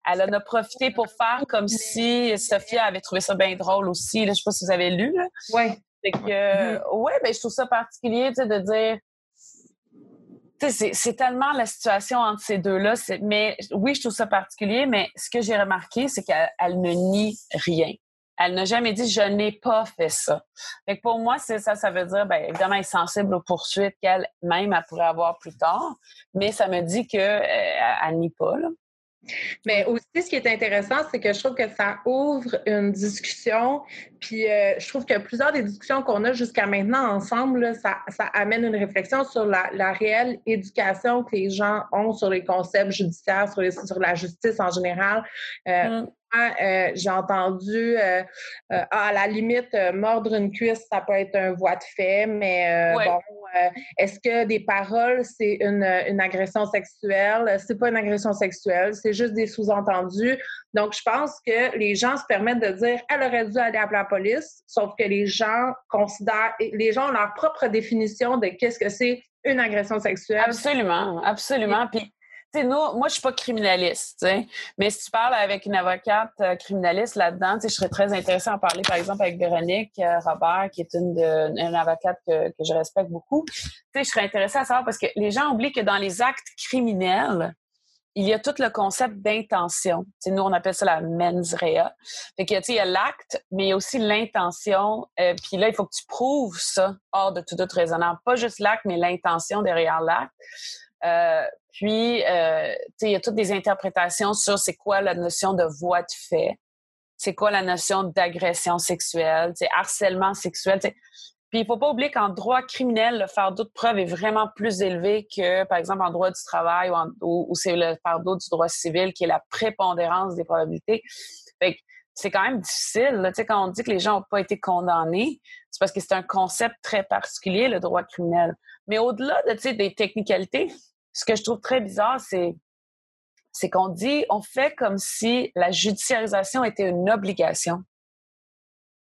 S3: elle en a profité pour faire comme si Sophia avait trouvé ça bien drôle aussi. Là, je sais pas si vous avez lu.
S2: Oui.
S3: que, mm-hmm. ouais, ben, je trouve ça particulier de dire. C'est, c'est tellement la situation entre ces deux-là. Mais oui, je trouve ça particulier, mais ce que j'ai remarqué, c'est qu'elle ne nie rien. Elle n'a jamais dit je n'ai pas fait ça. Fait pour moi, c'est ça, ça veut dire, bien, évidemment, elle est sensible aux poursuites qu'elle-même elle pourrait avoir plus tard, mais ça me dit qu'elle euh, nie pas. Là.
S2: Mais aussi, ce qui est intéressant, c'est que je trouve que ça ouvre une discussion. Puis euh, je trouve que plusieurs des discussions qu'on a jusqu'à maintenant ensemble, ça, amène une réflexion sur la, réelle éducation que les gens ont sur les concepts judiciaires, sur, sur la justice en général. Euh, mm euh, j'ai entendu euh, à la limite mordre une cuisse, ça peut être un voie de fait, mais bon, est-ce que des paroles, c'est une, une, agression sexuelle? C'est pas une agression sexuelle, c'est juste des sous-entendus. Donc, je pense que les gens se permettent de dire elle aurait dû aller appeler la police, sauf que les gens considèrent, les gens ont leur propre définition de qu'est-ce que c'est une agression sexuelle.
S3: Absolument, absolument. Puis, nous, moi, je suis pas criminaliste, mais si tu parles avec une avocate euh, criminaliste là-dedans, je serais très intéressée à en parler, par exemple, avec Véronique euh, Robert, qui est une, une avocate que, que, je respecte beaucoup. je serais intéressée à savoir parce que les gens oublient que dans les actes criminels, il y a tout le concept d'intention. Nous, on appelle ça la mens rea. Fait que, il y a l'acte, mais il y a aussi l'intention. Euh, puis là, il faut que tu prouves ça hors de tout autre raisonnable. Pas juste l'acte, mais l'intention derrière l'acte. Euh, puis, euh, il y a toutes des interprétations sur c'est quoi la notion de voie de fait, c'est quoi la notion d'agression sexuelle, harcèlement sexuel. Puis il faut pas oublier qu'en droit criminel, le fardeau de preuve est vraiment plus élevé que, par exemple, en droit du travail ou, c'est le fardeau du droit civil qui est la prépondérance des probabilités. Fait c'est quand même difficile. Là. Quand on dit que les gens n'ont pas été condamnés, c'est parce que c'est un concept très particulier, le droit criminel. Mais au-delà de, des technicalités, ce que je trouve très bizarre, c'est c'est qu'on dit, on fait comme si la judiciarisation était une obligation.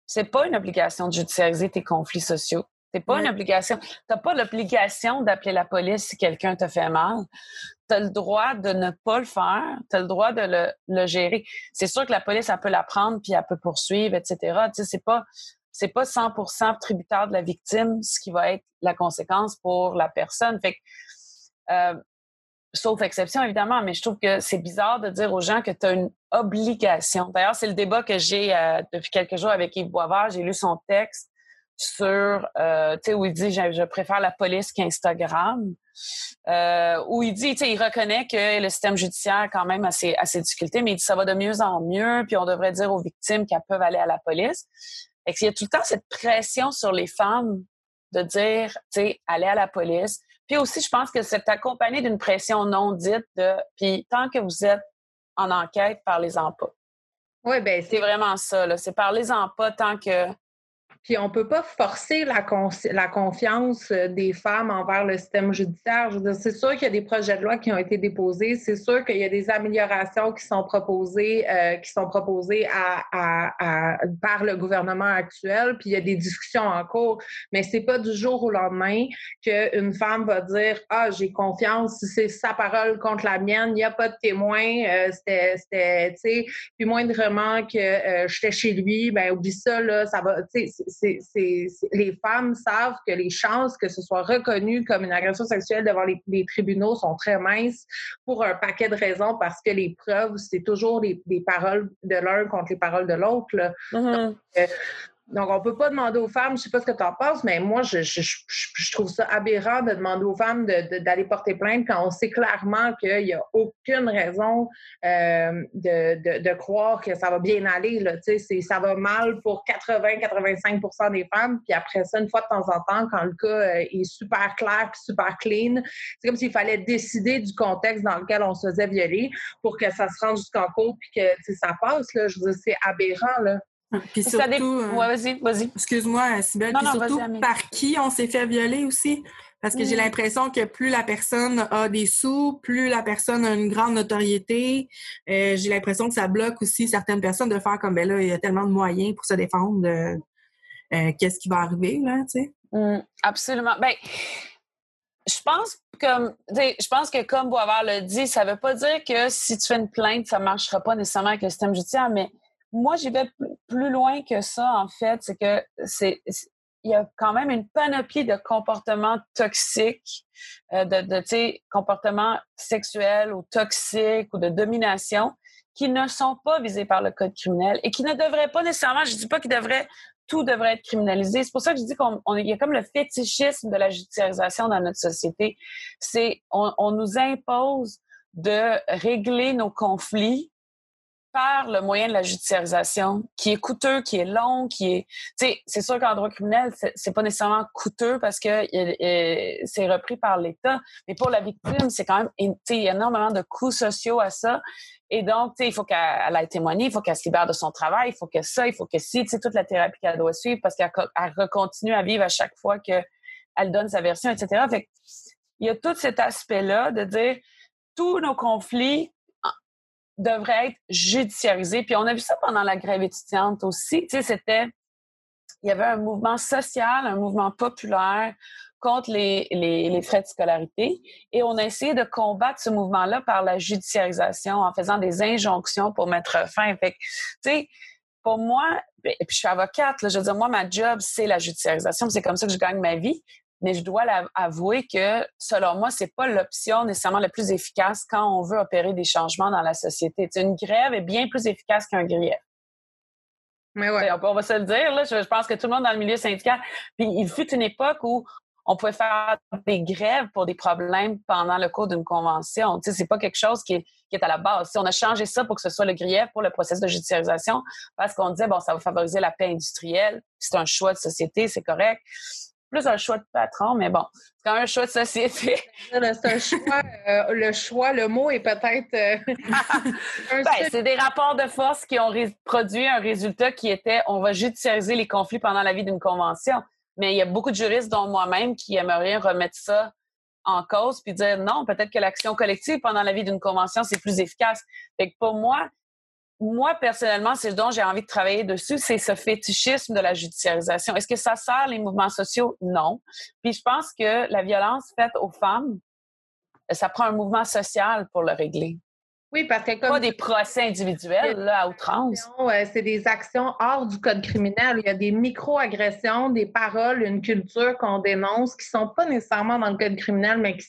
S3: C'est pas une obligation de judiciariser tes conflits sociaux. C'est pas une obligation. Tu n'as pas l'obligation d'appeler la police si quelqu'un te fait mal. Tu as le droit de ne pas le faire. Tu as le droit de le, gérer. C'est sûr que la police, elle peut la prendre puis elle peut poursuivre, etc. Tu sais, c'est pas, c'est pas 100% tributaire de la victime, ce qui va être la conséquence pour la personne. Fait que, euh, sauf exception évidemment, mais je trouve que c'est bizarre de dire aux gens que tu as une obligation. D'ailleurs, c'est le débat que j'ai euh, depuis quelques jours avec Yves Boisvert. J'ai lu son texte sur, euh, tu sais, où il dit je, préfère la police qu'Instagram. Où il dit, tu sais, il reconnaît que le système judiciaire quand même a ses, difficultés, mais il dit ça va de mieux en mieux, puis on devrait dire aux victimes qu'elles peuvent aller à la police. Et qu'il y a tout le temps cette pression sur les femmes de dire, tu sais, aller à la police. Puis aussi, je pense que c'est accompagné d'une pression non dite de, puis tant que vous êtes en enquête, parlez-en pas.
S2: Oui, bien,
S3: c'est vraiment ça, là. C'est parlez-en pas tant que
S2: puis on ne peut pas forcer la, la, confiance euh, des femmes envers le système judiciaire. Je veux dire, c'est sûr qu'il y a des projets de loi qui ont été déposés, c'est sûr qu'il y a des améliorations qui sont proposées, euh, qui sont proposées à, à, par le gouvernement actuel, puis il y a des discussions en cours, mais c'est pas du jour au lendemain qu'une femme va dire Ah, j'ai confiance, c'est sa parole contre la mienne, il n'y a pas de témoin, euh, c'était, tu sais, puis moindrement que euh, j'étais chez lui, ben oublie ça, là, ça va, tu sais, les femmes savent que les chances que ce soit reconnu comme une agression sexuelle devant les, tribunaux sont très minces pour un paquet de raisons parce que les preuves, c'est toujours les, paroles de l'un contre les paroles de l'autre. Euh, donc, on ne peut pas demander aux femmes, je ne sais pas ce que tu en penses, mais moi, je, je, trouve ça aberrant de demander aux femmes d'aller porter plainte quand on sait clairement qu'il n'y a aucune raison euh, de, de, croire que ça va bien aller. Là, ça va mal pour 80-85% des femmes, puis après ça, une fois de temps en temps, quand le cas euh, est super clair super clean, c'est comme s'il fallait décider du contexte dans lequel on se faisait violer pour que ça se rende jusqu'en cours puis que ça passe. Là. Je veux dire, c'est aberrant. Là.
S4: Puis surtout,
S3: euh, vas-y, vas-y.
S4: Excuse-moi, Sybelle. Puis surtout, par qui on s'est fait violer aussi? Parce que j'ai mm. l'impression que plus la personne a des sous, plus la personne a une grande notoriété. Euh, j'ai l'impression que ça bloque aussi certaines personnes de faire comme, ben là, il y a tellement de moyens pour se défendre. Euh, qu'est-ce qui va arriver, là, tu sais?
S3: Mm, absolument. Ben, je pense comme je pense que comme Boisvert le dit, ça veut pas dire que si tu fais une plainte, ça marchera pas nécessairement avec le système judiciaire, mais moi, j'y vais plus loin que ça, en fait. C'est que c'est il y a quand même une panoplie de comportements toxiques, euh, de, de comportements sexuels ou toxiques ou de domination qui ne sont pas visés par le code criminel et qui ne devraient pas nécessairement, je ne dis pas qu'ils devraient, tout devrait être criminalisé. C'est pour ça que je dis qu'il y a comme le fétichisme de la judiciarisation dans notre société. C'est, on, on nous impose de régler nos conflits par le moyen de la judiciarisation, qui est coûteux, qui est long, qui est... Tu sais, c'est sûr qu'en droit criminel, c'est pas nécessairement coûteux parce que c'est repris par l'État, mais pour la victime, c'est quand même... Tu sais, il y a énormément de coûts sociaux à ça. Et donc, tu sais, il faut qu'elle aille témoigner, il faut qu'elle se libère de son travail, il faut que ça, il faut que si, tu sais, toute la thérapie qu'elle doit suivre parce qu'elle continue à vivre à chaque fois qu'elle donne sa version, etc. Fait il y a tout cet aspect-là de dire tous nos conflits devrait être judiciarisé. Puis on a vu ça pendant la grève étudiante aussi. Tu sais, c'était, il y avait un mouvement social, un mouvement populaire contre les, les, les, frais de scolarité. Et on a essayé de combattre ce mouvement-là par la judiciarisation en faisant des injonctions pour mettre fin. Fait tu sais, pour moi, et puis je suis avocate, je veux dire, moi, ma job, c'est la judiciarisation. C'est comme ça que je gagne ma vie mais je dois avouer que, selon moi, c'est pas l'option nécessairement la plus efficace quand on veut opérer des changements dans la société. une grève est bien plus efficace qu'un grief.
S2: Mais ouais.
S3: On, va se le dire, là, je, pense que tout le monde dans le milieu syndical. Puis il fut une époque où on pouvait faire des grèves pour des problèmes pendant le cours d'une convention. Tu sais, c'est pas quelque chose qui est, qui est à la base. Si on a changé ça pour que ce soit le grief pour le processus de judiciarisation parce qu'on disait, bon, ça va favoriser la paix industrielle, c'est un choix de société, c'est correct plus un choix de patron, mais bon, c'est quand même un choix de société.
S2: c'est un choix, euh, le choix, le mot est peut-être. Euh,
S3: ben, c'est des rapports de force qui ont produit un résultat qui était on va judiciariser les conflits pendant la vie d'une convention. Mais il y a beaucoup de juristes, dont moi-même, qui aimeraient remettre ça en cause puis dire non, peut-être que l'action collective pendant la vie d'une convention, c'est plus efficace. Fait que pour moi, moi, personnellement, c'est ce dont j'ai envie de travailler dessus, c'est ce fétichisme de la judiciarisation. Est-ce que ça sert les mouvements sociaux? Non. Puis je pense que la violence faite aux femmes, ça prend un mouvement social pour le régler.
S2: Oui, parce que comme...
S3: Pas des procès individuels, là, à outrance.
S2: c'est des actions hors du code criminel. Il y a des micro-agressions, des paroles, une culture qu'on dénonce qui sont pas nécessairement dans le code criminel, mais qui,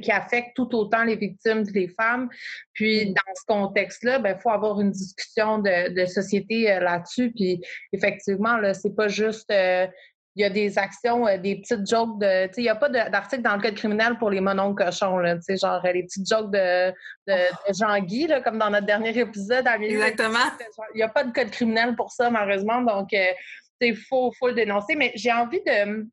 S2: qui affectent tout autant les victimes que les femmes. Puis, mm. dans ce contexte-là, il ben, faut avoir une discussion de, société euh, là-dessus. Puis, effectivement, là, c'est pas juste... Euh, il y a des actions, euh, des petites jokes de. Tu sais, il n'y a pas d'article dans le code criminel pour les mononcles cochons, là. Tu sais, genre les petites jokes de, de, oh. Jean-Guy, là, comme dans notre dernier épisode.
S4: Exactement.
S2: Il n'y a pas de code criminel pour ça, malheureusement. Donc, euh, il faut, faut le dénoncer. Mais j'ai envie de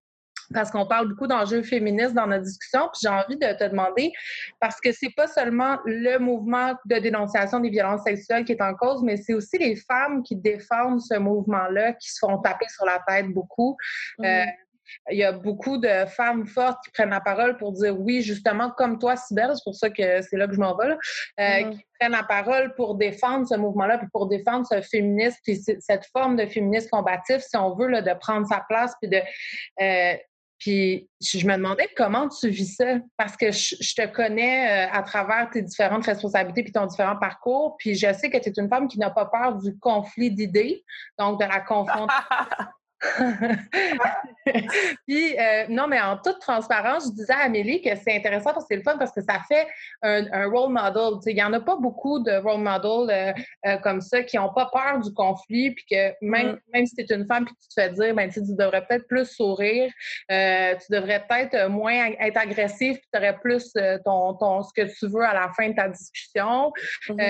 S2: parce qu'on parle beaucoup d'enjeux féministes dans notre discussion, puis j'ai envie de te demander, parce que c'est pas seulement le mouvement de dénonciation des violences sexuelles qui est en cause, mais c'est aussi les femmes qui défendent ce mouvement-là, qui se font taper sur la tête beaucoup. Euh, mm-hmm. il y a beaucoup de femmes fortes qui prennent la parole pour dire oui, justement, comme toi, Sibelle, c'est pour ça que c'est là que je m'en vais, euh, mm-hmm. qui prennent la parole pour défendre ce mouvement-là, puis pour défendre ce féminisme, puis cette forme de féminisme combatif, si on veut, là, de prendre sa place, puis de, euh, puis je me demandais comment tu vis ça, parce que je, te connais euh, à travers tes différentes responsabilités puis ton différent parcours, puis je sais que tu es une femme qui n'a pas peur du conflit d'idées, donc de la confrontation. Puis, euh, non, mais en toute transparence, je disais à Amélie que c'est intéressant parce que c'est le fun parce que ça fait un, role model. Il n'y en a pas beaucoup de role models euh, euh, comme ça qui n'ont pas peur du conflit, puis que même, mm. même si tu es une femme puis tu te fais dire, ben, tu devrais peut-être plus sourire, tu devrais peut-être moins être agressif, puis tu aurais plus ton, ton, ce que tu veux à la fin de ta discussion. Donc,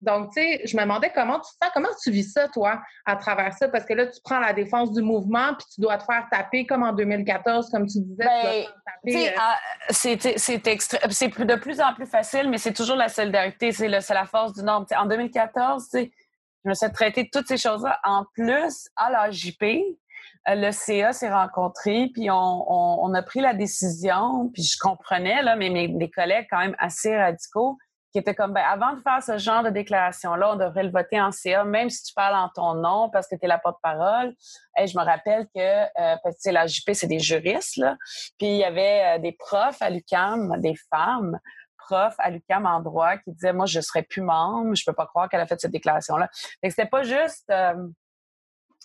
S2: donc tu sais, je me demandais comment tu sens, comment tu vis ça, toi, à travers ça, parce que là, tu prends la défense du mouvement, puis tu dois te faire taper comme en 2014, comme tu disais.
S3: Ben, euh, ah, c'est de plus en plus facile, mais c'est toujours la solidarité, c'est la force du nombre. en 2014, je me suis traité de toutes ces choses-là. En plus, à la JP, euh, le CA s'est rencontré, puis on, a pris la décision, puis je comprenais, là, mais mes collègues quand même assez radicaux, qui était comme, ben, avant de faire ce genre de déclaration-là, on devrait le voter en CA, même si tu parles en ton nom parce que tu es la porte-parole. Et je me rappelle que, euh, parce que la JP, c'est des juristes, là. Puis il y avait euh, des profs à l'UCAM, des femmes profs à l'UCAM en droit qui disaient, moi, je serais plus membre, je peux pas croire qu'elle a fait cette déclaration-là. Fait que c'était pas juste... Euh,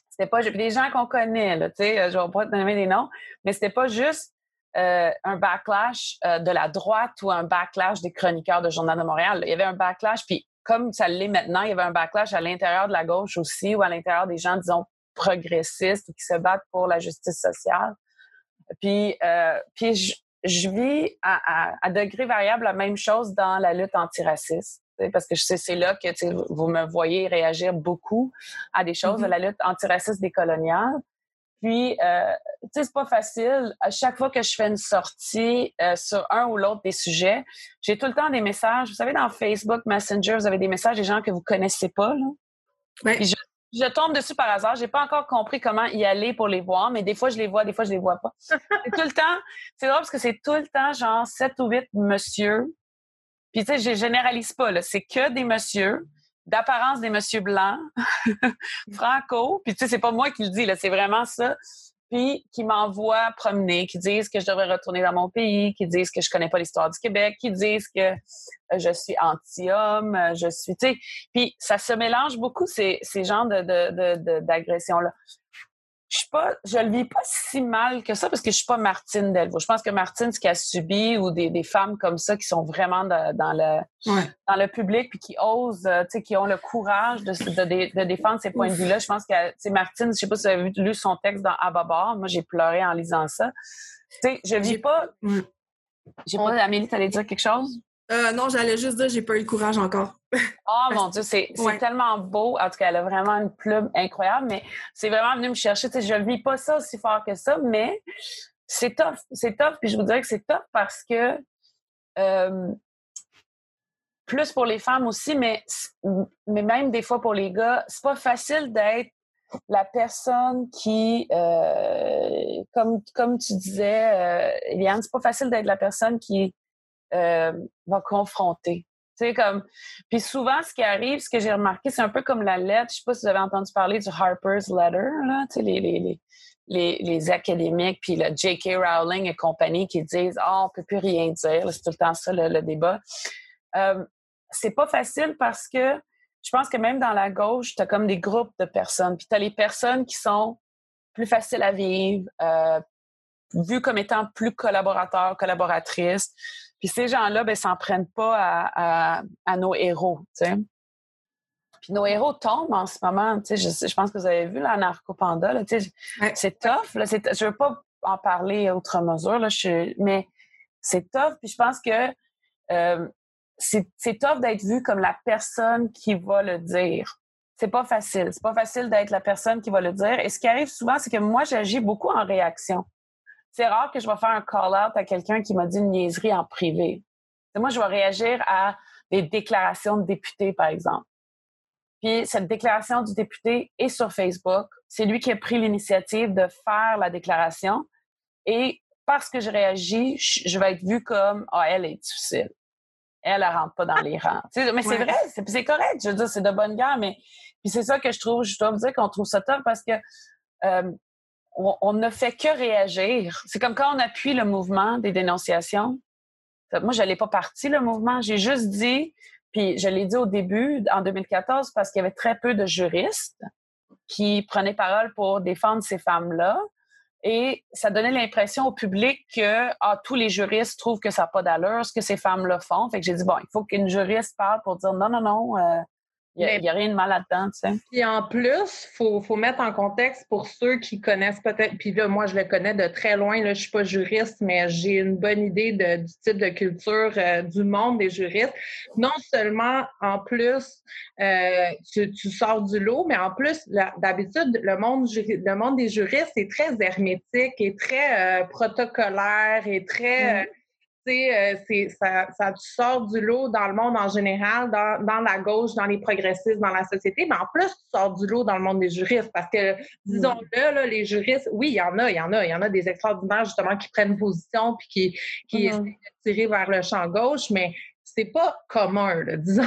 S3: c'était pas des gens qu'on connaît, là, tu sais, je vais pas te donner des noms, mais c'était pas juste euh, un backlash euh, de la droite ou un backlash des chroniqueurs de Journal de Montréal. Il y avait un backlash, puis comme ça l'est maintenant, il y avait un backlash à l'intérieur de la gauche aussi ou à l'intérieur des gens, disons, progressistes ou qui se battent pour la justice sociale. Puis, euh, puis je, vis à, à, à, degré variable la même chose dans la lutte antiraciste. parce que c'est là que vous me voyez réagir beaucoup à des choses de mm-hmm. la lutte antiraciste décoloniale. Puis, euh, tu sais, c'est pas facile. À chaque fois que je fais une sortie euh, sur un ou l'autre des sujets, j'ai tout le temps des messages. Vous savez, dans Facebook Messenger, vous avez des messages des gens que vous connaissez pas. Là. Puis je, tombe dessus par hasard. J'ai pas encore compris comment y aller pour les voir, mais des fois je les vois, des fois je les vois pas. tout le temps. C'est drôle parce que c'est tout le temps genre sept ou huit monsieur. Puis tu sais, je généralise pas là. C'est que des monsieur d'apparence des monsieur blancs, franco, puis tu sais, c'est pas moi qui le dis, là, c'est vraiment ça, puis qui m'envoient promener, qui disent que je devrais retourner dans mon pays, qui disent que je connais pas l'histoire du Québec, qui disent que euh, je suis anti-homme, euh, je suis, tu sais, puis ça se mélange beaucoup, ces, ces genres d'agressions-là. De, je suis pas, je le vis pas si mal que ça parce que je suis pas Martine Delvaux. Je pense que Martine, ce qu'elle a subi ou des, des, femmes comme ça qui sont vraiment dans le dans le public puis qui osent, euh, tu sais, qui ont le courage de, de, de défendre ces points de vue-là. Je pense que, c'est Martine, je sais pas si vous avez lu son texte dans Ababar. Moi, j'ai pleuré en lisant ça. Tu sais, je vis pas. J'ai pas. Amélie, t'allais dire quelque chose?
S4: Euh, non, j'allais juste dire, j'ai pas eu le courage encore.
S3: oh mon Dieu, c'est tellement beau. En tout cas, elle a vraiment une plume incroyable, mais c'est vraiment venu me chercher. Tu sais, je ne vis pas ça aussi fort que ça, mais c'est tough. C'est tough, puis je vous dirais que c'est tough parce que euh, plus pour les femmes aussi, mais, mais même des fois pour les gars, c'est pas facile d'être la personne qui, euh, comme, comme tu disais, Eliane, c'est pas facile d'être la personne qui euh, va confronter. Comme. Puis souvent, ce qui arrive, ce que j'ai remarqué, c'est un peu comme la lettre. Je sais pas si vous avez entendu parler du Harper's Letter, là, les, les, les, les, académiques, puis le J.K. Rowling et compagnie qui disent Ah, oh, on peut plus rien dire. C'est tout le temps ça, le, débat. Euh, c'est pas facile parce que je pense que même dans la gauche, tu as comme des groupes de personnes. Puis tu as les personnes qui sont plus faciles à vivre, euh, vues comme étant plus collaborateurs, collaboratrices. Puis ces gens-là, ben, s'en prennent pas à, à, nos héros, tu sais. Puis nos héros tombent en ce moment, tu sais. Je, je pense que vous avez vu la narcopanda, là, tu sais. C'est tough, là. Je veux pas en parler outre mesure, là. Je, mais c'est tough. Puis je pense que euh, c'est tough d'être vu comme la personne qui va le dire. C'est pas facile. C'est pas facile d'être la personne qui va le dire. Et ce qui arrive souvent, c'est que moi, j'agis beaucoup en réaction c'est rare que je vais faire un call-out à quelqu'un qui m'a dit une niaiserie en privé. moi, je vais réagir à des déclarations de députés, par exemple. Puis cette déclaration du député est sur Facebook. C'est lui qui a pris l'initiative de faire la déclaration. Et parce que je réagis, je vais être vue comme ah, elle est difficile. Elle, ne rentre pas dans les rangs. mais c'est vrai, c'est correct. Je veux dire, c'est de bonne guerre, mais puis c'est ça que je trouve, je dois vous dire qu'on trouve ça top parce que euh, on, ne fait que réagir. C'est comme quand on appuie le mouvement des dénonciations. Moi, je n'allais pas partie le mouvement. J'ai juste dit, puis je l'ai dit au début, en 2014, parce qu'il y avait très peu de juristes qui prenaient parole pour défendre ces femmes-là. Et ça donnait l'impression au public que ah, tous les juristes trouvent que ça n'a pas d'allure, ce que ces femmes-là font. Fait que j'ai dit, bon, il faut qu'une juriste parle pour dire non, non, non, euh, il n'y a, rien de mal là-dedans, tu sais.
S2: Puis en plus, il faut, faut, mettre en contexte pour ceux qui connaissent peut-être, puis là, moi, je le connais de très loin, là, je ne suis pas juriste, mais j'ai une bonne idée de, du type de culture euh, du monde des juristes. Non seulement, en plus, euh, tu, tu, sors du lot, mais en plus, d'habitude, le monde, le monde des juristes est très hermétique et très euh, protocolaire et très... Mm sais, euh, c'est, ça, ça sort du lot dans le monde en général, dans, dans, la gauche, dans les progressistes, dans la société, mais en plus, tu sors du lot dans le monde des juristes parce que, disons-le, là, les juristes, oui, il y en a, il y en a, il y en a des extraordinaires, justement, qui prennent position puis qui, qui mm-hmm. essaient de tirer vers le champ gauche, mais c'est pas commun, disons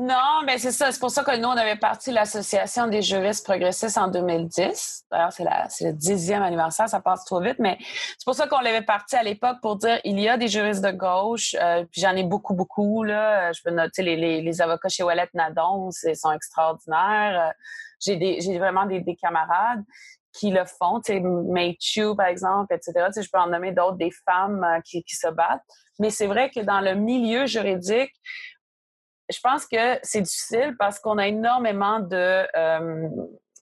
S3: non, mais c'est ça. C'est pour ça que nous, on avait parti l'Association des juristes progressistes en 2010. D'ailleurs, c'est, le dixième anniversaire, ça passe trop vite, mais c'est pour ça qu'on l'avait parti à l'époque pour dire il y a des juristes de gauche, euh, puis j'en ai beaucoup, beaucoup. Là. Je peux noter les, avocats chez Wallet Nadon, ils sont extraordinaires. Euh, j'ai vraiment des, camarades qui le font, tu sais, par exemple, etc. Tu je peux en nommer d'autres, des femmes euh, qui, qui se battent. Mais c'est vrai que dans le milieu juridique, je pense que c'est difficile parce qu'on a énormément de, euh,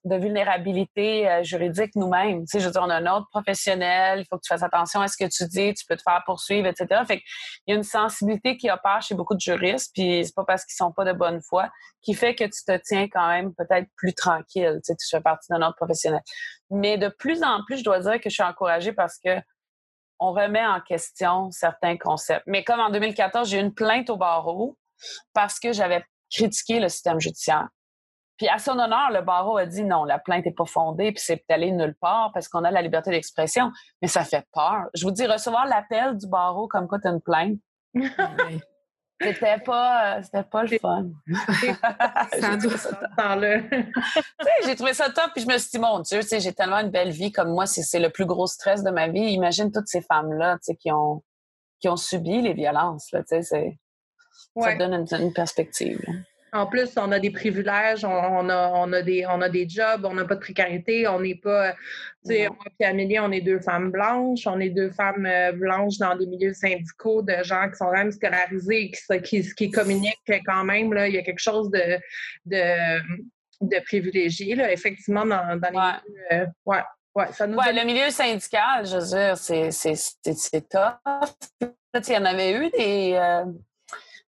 S3: de vulnérabilité euh, juridique nous-mêmes. Tu sais, je veux dire, on a un ordre professionnel, il faut que tu fasses attention à ce que tu dis, tu peux te faire poursuivre, etc. Fait il y a une sensibilité qui opère chez beaucoup de juristes, puis c'est pas parce qu'ils sont pas de bonne foi, qui fait que tu te tiens quand même peut-être plus tranquille. Tu sais, tu fais partie d'un ordre professionnel. Mais de plus en plus, je dois dire que je suis encouragée parce que on remet en question certains concepts. Mais comme en 2014, j'ai eu une plainte au barreau parce que j'avais critiqué le système judiciaire. Puis à son honneur, le barreau a dit non, la plainte n'est pas fondée, puis c'est allé nulle part parce qu'on a la liberté d'expression. Mais ça fait peur. Je vous dis, recevoir l'appel du barreau comme quoi tu as une plainte, c'était pas, c'était pas le fun. j'ai trouvé ça top, puis je me suis dit, mon Dieu, j'ai tellement une belle vie comme moi, c'est le plus gros stress de ma vie. Imagine toutes ces femmes-là qui ont, qui ont subi les violences. Là, ça donne une, perspective.
S2: En plus, on a des privilèges, on, a, on, a, des, on a des jobs, on n'a pas de précarité, on n'est pas. Tu sais, moi et Amélie, on est deux femmes blanches, on est deux femmes euh, blanches dans des milieux syndicaux de gens qui sont même scolarisés, qui, qui, qui communiquent quand même. Là, il y a quelque chose de, de, de privilégié, là, effectivement, dans, dans les milieux. Euh, ouais. Ouais, ça nous
S3: ouais, le milieu syndical, je veux dire, c'est tough. Il y en avait eu des, euh,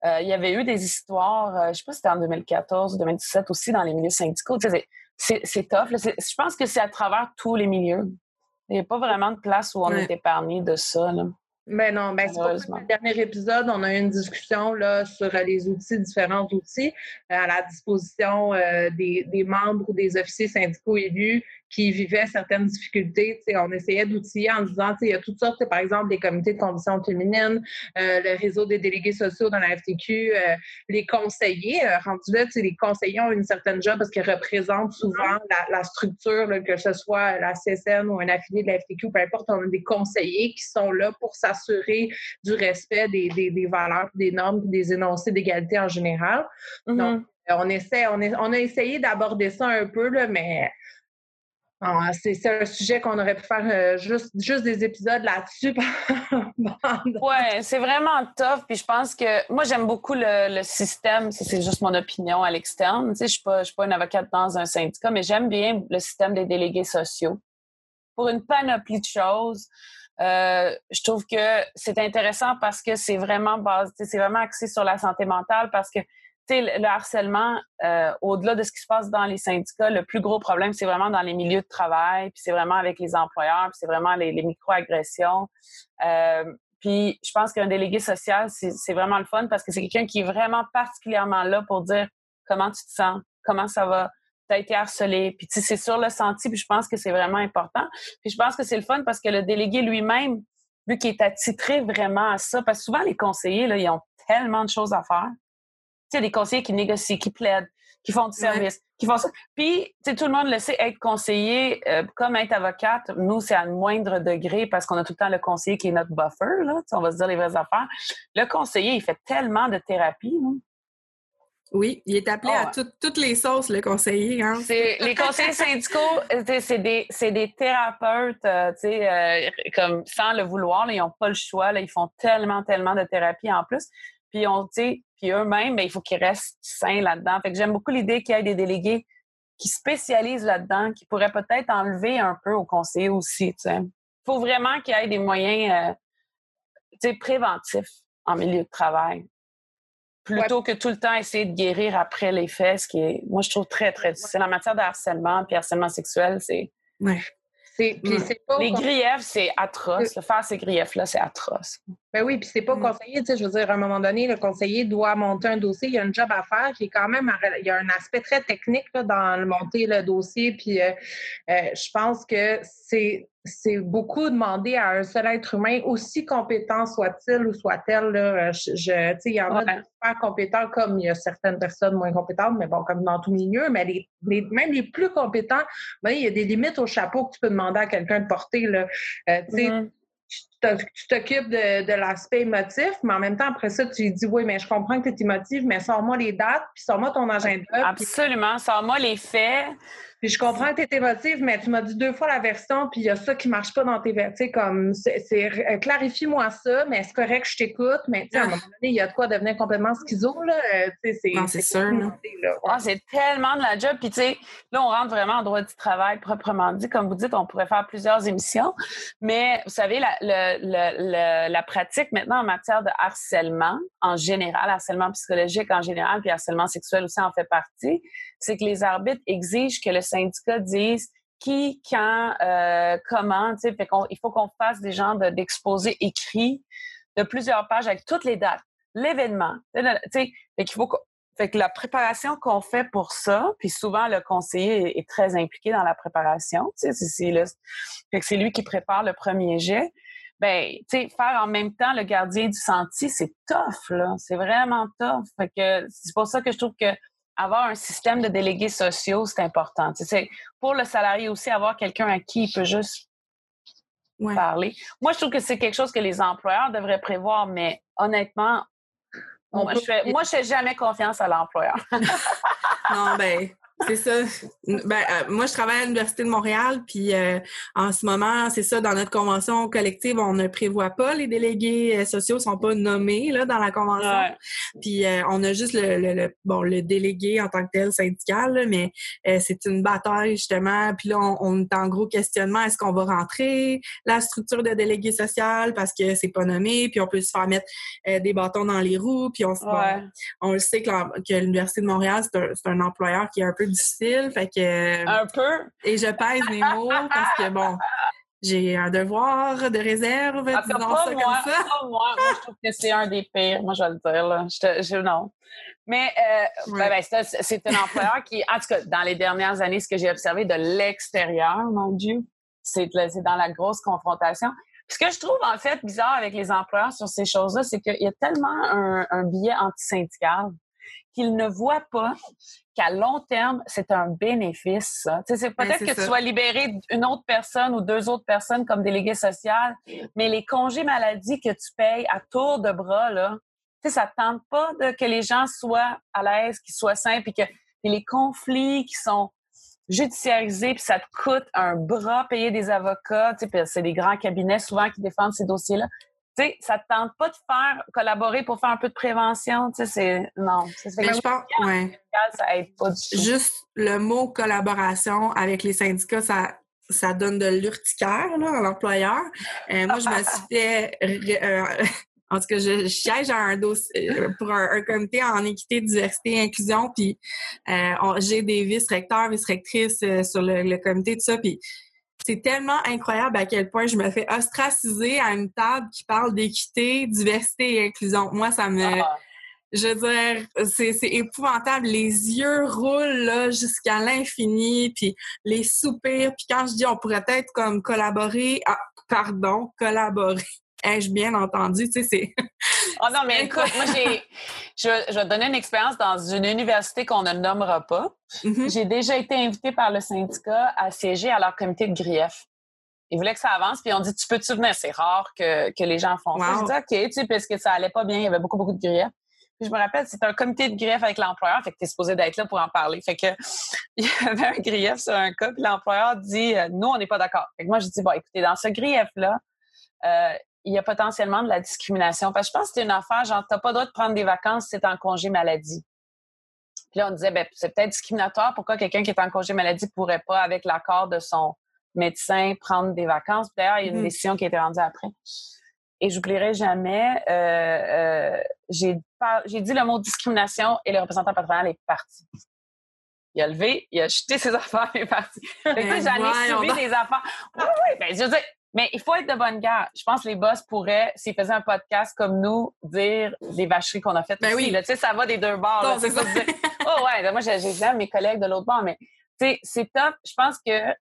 S3: euh, il y avait eu des histoires, euh, je ne sais pas si c'était en 2014 ou 2017 aussi, dans les milieux syndicaux. c'est tough. Je pense que c'est à travers tous les milieux. Il n'y a pas vraiment de place où on est épargné de ça.
S2: Ben non, ben c'est le dernier épisode, on a eu une discussion là, sur les outils, différents outils à la disposition euh, des, des, membres ou des officiers syndicaux élus qui vivaient certaines difficultés. On essayait d'outiller en disant, il y a toutes sortes, par exemple, des comités de conditions féminines, euh, le réseau des délégués sociaux dans la FTQ, euh, les conseillers. Euh, rendus là, les conseillers ont une certaine job parce qu'ils représentent souvent la, structure, que ce soit la CSN ou un affilié de la FTQ, peu importe, on a des conseillers qui sont là pour s'assurer du respect des, des, des valeurs, des normes, des énoncés d'égalité en général. Mm-hmm. Donc, on, essaie, on, on a essayé d'aborder ça un peu, là, mais c'est un sujet qu'on aurait pu faire euh, juste, juste des épisodes là-dessus.
S3: oui, c'est vraiment tough. Puis je pense que moi, j'aime beaucoup le, système. C'est juste mon opinion à l'externe. Tu sais, je ne suis, pas une avocate dans un syndicat, mais j'aime bien le système des délégués sociaux. Pour une panoplie de choses, euh, je trouve que c'est intéressant parce que c'est vraiment basé, c'est vraiment axé sur la santé mentale parce que le harcèlement, euh, au-delà de ce qui se passe dans les syndicats, le plus gros problème, c'est vraiment dans les milieux de travail, puis c'est vraiment avec les employeurs, puis c'est vraiment les, micro-agressions. Euh, puis je pense qu'un délégué social, c'est vraiment le fun parce que c'est quelqu'un qui est vraiment particulièrement là pour dire comment tu te sens, comment ça va, tu as été harcelé, puis c'est sur le senti, puis je pense que c'est vraiment important. Puis je pense que c'est le fun parce que le délégué lui-même, vu qu'il est attitré vraiment à ça, parce souvent les conseillers, là, ils ont tellement de choses à faire sais, des conseillers qui négocient, qui plaident, qui font du service, qui font ça. Puis, tu sais, tout le monde le sait, être conseiller, euh, comme être avocate, nous, c'est à un moindre degré parce qu'on a tout le temps le conseiller qui est notre buffer, là, on va se dire les vraies affaires. Le conseiller, il fait tellement de thérapie.
S4: Oui, il est appelé à ah toutes les sauces, le conseiller. Hein?
S3: les conseillers syndicaux, c'est des, des, thérapeutes, euh, euh, comme sans le vouloir, ils n'ont pas le choix, là, ils font tellement, tellement de thérapie en plus. Puis on, puis eux-mêmes, ben, il faut qu'ils restent sains là-dedans. Fait que j'aime beaucoup l'idée qu'il y ait des délégués qui spécialisent là-dedans, qui pourraient peut-être enlever un peu au conseiller aussi. Il faut vraiment qu'il y ait des moyens euh, préventifs en milieu de travail. Plutôt que tout le temps essayer de guérir après les faits, ce qui est, moi, je trouve très, très difficile. En matière de harcèlement puis harcèlement sexuel, c'est.
S2: Mm.
S3: les griefs, c'est atroce. Faire ces griefs-là, c'est atroce.
S2: Ben oui, puis c'est pas mm. conseillé, tu sais, je veux dire, à un moment donné, le conseiller doit monter un dossier, il y a un job à faire qui est quand même, il y a un aspect très technique dans le monter le dossier, puis euh, euh, je pense que c'est c'est beaucoup demandé à un seul être humain, aussi compétent soit-il ou soit-elle. Je, je il y en a de super compétents comme il y a certaines personnes moins compétentes, mais bon, comme dans tout milieu, mais les, même les plus compétents, ben, il y a des limites au chapeau que tu peux demander à quelqu'un de porter. Là. Euh, mm-hmm. Tu t'occupes de, l'aspect émotif, mais en même temps, après ça, tu lui dis Oui, mais je comprends que tu es émotive, mais sors-moi les dates, puis sors-moi ton agenda.
S3: Absolument, sors-moi les faits.
S2: Puis je comprends que tu es émotive, mais tu m'as dit deux fois la version, puis il y a ça qui marche pas dans tes versions. comme, c'est, euh, clarifie-moi ça, mais c'est correct que je t'écoute, mais à un moment donné, il y a de quoi devenir complètement schizo, là. Euh, c'est,
S1: non, c'est sûr.
S3: Ah, c'est tellement de la job. Puis, tu sais, là, on rentre vraiment en droit du travail proprement dit. Comme vous dites, on pourrait faire plusieurs émissions. Mais, vous savez, la, la pratique maintenant en matière de harcèlement, en général, harcèlement psychologique en général, puis harcèlement sexuel aussi en fait partie, c'est que les arbitres exigent que le syndicat dise qui, quand, euh, comment, tu sais, il faut qu'on fasse des genres d'exposés écrits de plusieurs pages avec toutes les dates, l'événement, tu faut que la préparation qu'on fait pour ça, puis souvent le conseiller est, très impliqué dans la préparation, tu sais, c'est lui qui prépare le premier jet. Ben, tu sais, faire en même temps le gardien du sentier, c'est tough là, c'est vraiment tough. Fait que c'est pour ça que je trouve que avoir un système de délégués sociaux, c'est important. C'est pour le salarié aussi, avoir quelqu'un à qui il peut juste parler. Moi, je trouve que c'est quelque chose que les employeurs devraient prévoir, mais honnêtement, moi, je fais, moi, je fais jamais confiance à l'employeur.
S1: non, ben, c'est ça. Ben, euh, moi, je travaille à l'Université de Montréal, puis euh, en ce moment, c'est ça, dans notre convention collective, on ne prévoit pas les délégués euh, sociaux, sont pas nommés là, dans la convention. Puis on a juste le, bon le délégué en tant que tel syndical, mais c'est une bataille justement. Puis là, on, est en gros questionnement est-ce qu'on va rentrer la structure de délégué social parce que c'est pas nommé, puis on peut se faire mettre des bâtons dans les roues, puis on, on le sait que l'Université de Montréal, c'est un, un employeur qui est un peu difficile. Fait que,
S3: un peu.
S1: Et je pèse mes mots parce que, bon, j'ai un devoir de réserve,
S3: ah, disons ça moi, comme ça. moi. moi, je trouve que c'est un des pires, moi, je vais le dire. Là. Je, non. Mais euh, ben, ben, c'est un employeur qui, en tout cas, dans les dernières années, ce que j'ai observé de l'extérieur, mon Dieu, c'est dans la grosse confrontation. Ce que je trouve, en fait, bizarre avec les employeurs sur ces choses-là, c'est qu'il y a tellement un, un biais antisyndical qu'ils ne voient pas qu'à long terme, c'est un bénéfice. C'est peut-être que tu vas libérer une autre personne ou deux autres personnes comme délégué social, mais les congés maladie que tu payes à tour de bras, là, ça ne tente pas de que les gens soient à l'aise, qu'ils soient sains, puis que les conflits qui sont judiciarisés, puis ça te coûte un bras payer des avocats, c'est des grands cabinets souvent qui défendent ces dossiers-là tu sais, ça te tente pas de faire collaborer pour faire un peu de prévention, tu sais, c'est non.
S1: Mais je pense, ouais.
S3: Ça aide pas du tout.
S1: Juste le mot collaboration avec les syndicats, ça ça donne de l'urticaire là, à l'employeur. Euh, moi, je me suis fait euh, en tout cas, je, siège à un dossier euh, pour un, comité en équité, diversité et inclusion, puis j'ai des vice-recteurs, vice-rectrices sur le, le, comité, tout ça, puis c'est tellement incroyable à quel point je me fais ostraciser à une table qui parle d'équité, diversité et inclusion. Moi, ça me... Ah. Je veux dire, c'est épouvantable. Les yeux roulent là jusqu'à l'infini, puis les soupirs. Puis quand je dis on pourrait peut-être comme collaborer, ah, pardon, collaborer. Ai-je bien entendu? Tu sais, c'est...
S3: Oh non, mais écoute, moi, j'ai, je, vais te donner une expérience dans une université qu'on ne nommera pas. Mm-hmm. J'ai déjà été invitée par le syndicat à siéger à leur comité de grief. Ils voulaient que ça avance, puis on dit Tu peux-tu venir? C'est rare que, que, les gens font ça. Je dis OK, tu sais, parce que ça allait pas bien, il y avait beaucoup, beaucoup de grief. Puis je me rappelle, c'était un comité de grief avec l'employeur, fait que t'es supposé d'être là pour en parler. Fait que il y avait un grief sur un cas, puis l'employeur dit euh, Nous, on n'est pas d'accord. Fait que moi, je dis Bon, écoutez, dans ce grief-là, euh, il y a potentiellement de la discrimination. Parce que je pense que c'est une affaire, genre, t'as pas le droit de prendre des vacances si t'es en congé maladie. Puis là, on disait, ben, c'est peut-être discriminatoire. Pourquoi quelqu'un qui est en congé maladie pourrait pas, avec l'accord de son médecin, prendre des vacances? D'ailleurs, il y a une mm-hmm. décision qui a été rendue après. Et j'oublierai jamais, euh, euh, j'ai, dit le mot discrimination et le représentant patronal est parti. Il a levé, il a jeté ses affaires, il est parti. J'en ai subi des affaires. Oui, oui, ben, je veux dire, mais il faut être de bonne guerre. Je pense que les boss pourraient, s'ils faisaient un podcast comme nous, dire les vacheries qu'on a faites
S1: ben oui.
S3: Tu sais, ça va des deux bords. c'est ça. oh ouais, moi, j'ai mes collègues de l'autre bord, mais tu sais, c'est top. Je pense que... Euh,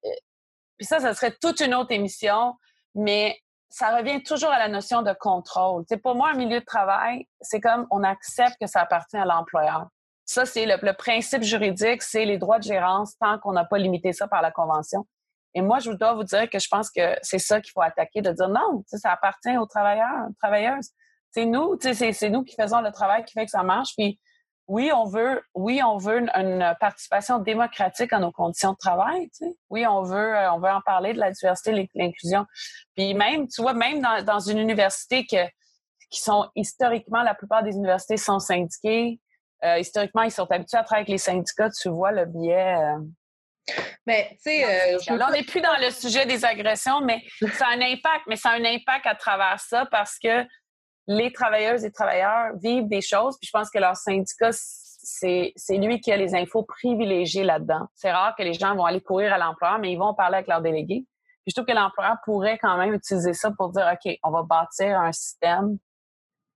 S3: puis ça, ça serait toute une autre émission, mais ça revient toujours à la notion de contrôle. Tu sais, pour moi, un milieu de travail, c'est comme on accepte que ça appartient à l'employeur. Ça, c'est le, le, principe juridique, c'est les droits de gérance tant qu'on n'a pas limité ça par la Convention. Et moi, je dois vous dire que je pense que c'est ça qu'il faut attaquer, de dire non, ça appartient aux travailleurs, aux travailleuses. C'est nous, c'est nous qui faisons le travail qui fait que ça marche. Puis oui, on veut, oui, on veut une, participation démocratique à nos conditions de travail. Oui, on veut, euh, on veut en parler de la diversité, l'inclusion. Puis même, tu vois, même dans, une université qui sont historiquement, la plupart des universités sont syndiquées. Euh, historiquement, ils sont habitués à travailler avec les syndicats. Tu vois le biais. Euh,
S2: mais, tu sais,
S3: on n'est plus dans le sujet des agressions, mais ça a un impact. Mais ça a un impact à travers ça parce que les travailleuses et travailleurs vivent des choses, puis je pense que leur syndicat, c'est, lui qui a les infos privilégiées là-dedans. C'est rare que les gens vont aller courir à l'employeur, mais ils vont parler avec leurs délégués. Puis je trouve que l'employeur pourrait quand même utiliser ça pour dire, OK, on va bâtir un système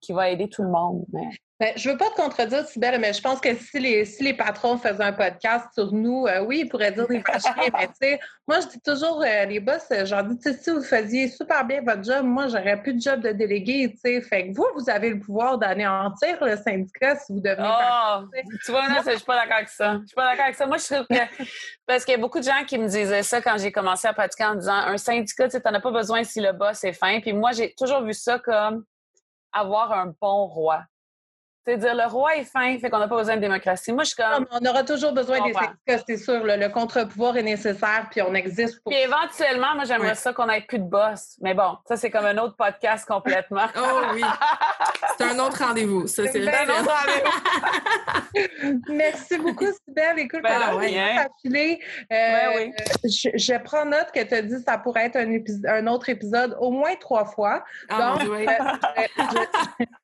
S3: qui va aider tout le monde. Mais...
S2: Ben, je veux pas te contredire, Sybelle, mais je pense que si les, si les patrons faisaient un podcast sur nous, euh, oui, ils pourraient dire des vacheries, mais tu sais, moi, je dis toujours, euh, les boss, euh, j'en dis, si vous faisiez super bien votre job, moi, j'aurais plus de job de délégué, tu sais. Fait que vous, vous avez le pouvoir d'anéantir le syndicat si vous devenez
S3: oh, Tu vois, je suis pas d'accord avec ça. Je suis pas d'accord avec ça. Moi, je trouve que, parce qu'il y a beaucoup de gens qui me disaient ça quand j'ai commencé à pratiquer en disant, un syndicat, tu sais, t'en as pas besoin si le boss est fin. Puis moi, j'ai toujours vu ça comme avoir un bon roi. C'est dire le roi est fin, fait qu'on n'a pas besoin de démocratie. Moi, je suis comme.
S2: on aura toujours besoin des syndicats, c'est sûr. Le, contre-pouvoir est nécessaire, puis on existe
S3: pour. Puis éventuellement, moi, j'aimerais ça qu'on ait plus de boss. Mais bon, ça, c'est comme un autre podcast complètement.
S4: oh oui. C'est un autre rendez-vous. Ça, c'est un autre
S2: rendez-vous. Merci beaucoup, Sybelle. Écoute, ben, ouais, filer, euh, oui. je, je, prends note que tu as dit que ça pourrait être un, un, autre épisode au moins trois fois. Ah, Donc, euh, je,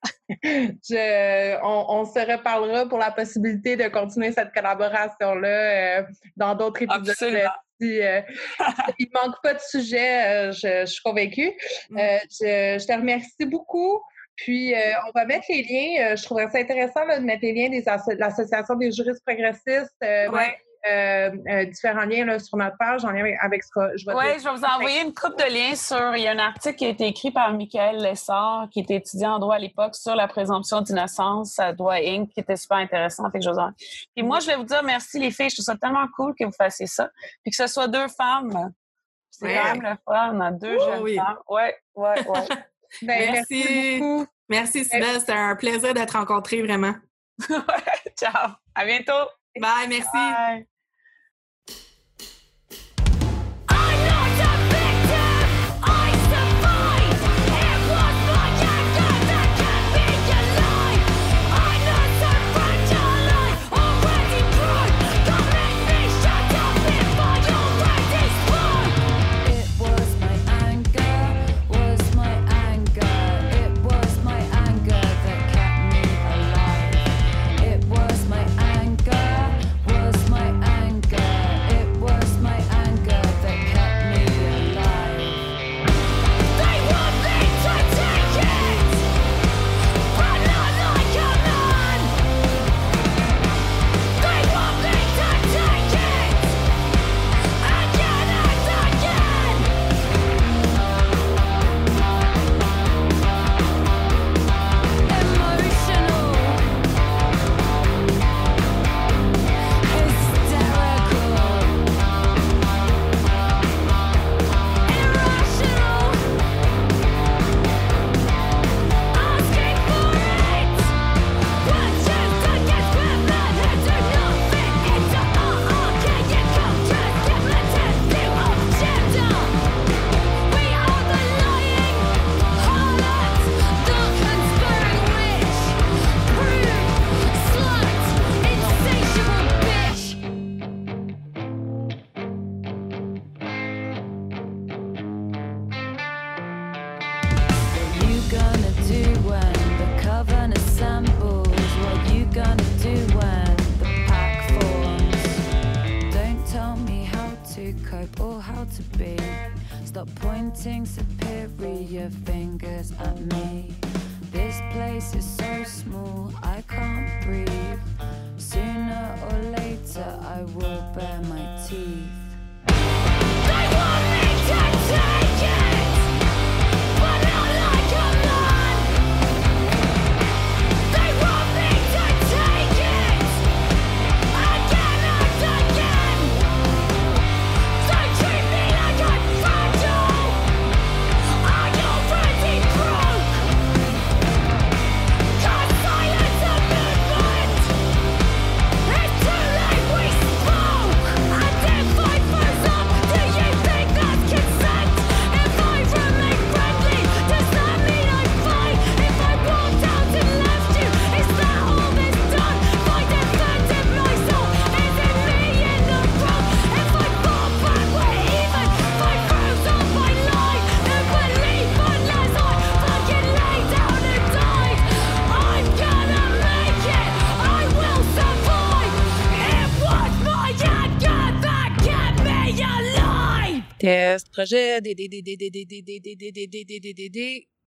S2: je, on, se reparlera pour la possibilité de continuer cette collaboration-là euh, dans d'autres épisodes.
S3: Absolument.
S2: Si, euh, il ne manque pas de sujet, euh, je, suis convaincue. Mm. Je, te remercie beaucoup. Puis, on va mettre les liens. je trouverais ça intéressant de mettre les liens de l'Association des juristes progressistes. Euh, euh, différents liens sur notre page en lien avec ce que je vais
S3: Oui, je vais vous envoyer une coupe de liens sur. Il y a un article qui a été écrit par Michael Lessard, qui était étudiant en droit à l'époque, sur la présomption d'innocence à Droit Inc., qui était super intéressant. Fait que je vous en... Puis moi, je vais vous dire merci, les filles. Je trouve ça tellement cool que vous fassiez ça. Puis que ce soit deux femmes. C'est quand même le fun. A deux jeunes femmes. Oui, oui, oui.
S4: Ben, merci. beaucoup. Merci, Sybelle. C'était un plaisir d'être rencontrée, vraiment.
S3: Ciao. À bientôt.
S4: Bye, merci. Bye.
S5: Test, projet, des, des, des, des, des, des, des, des, des, des, des, des, des,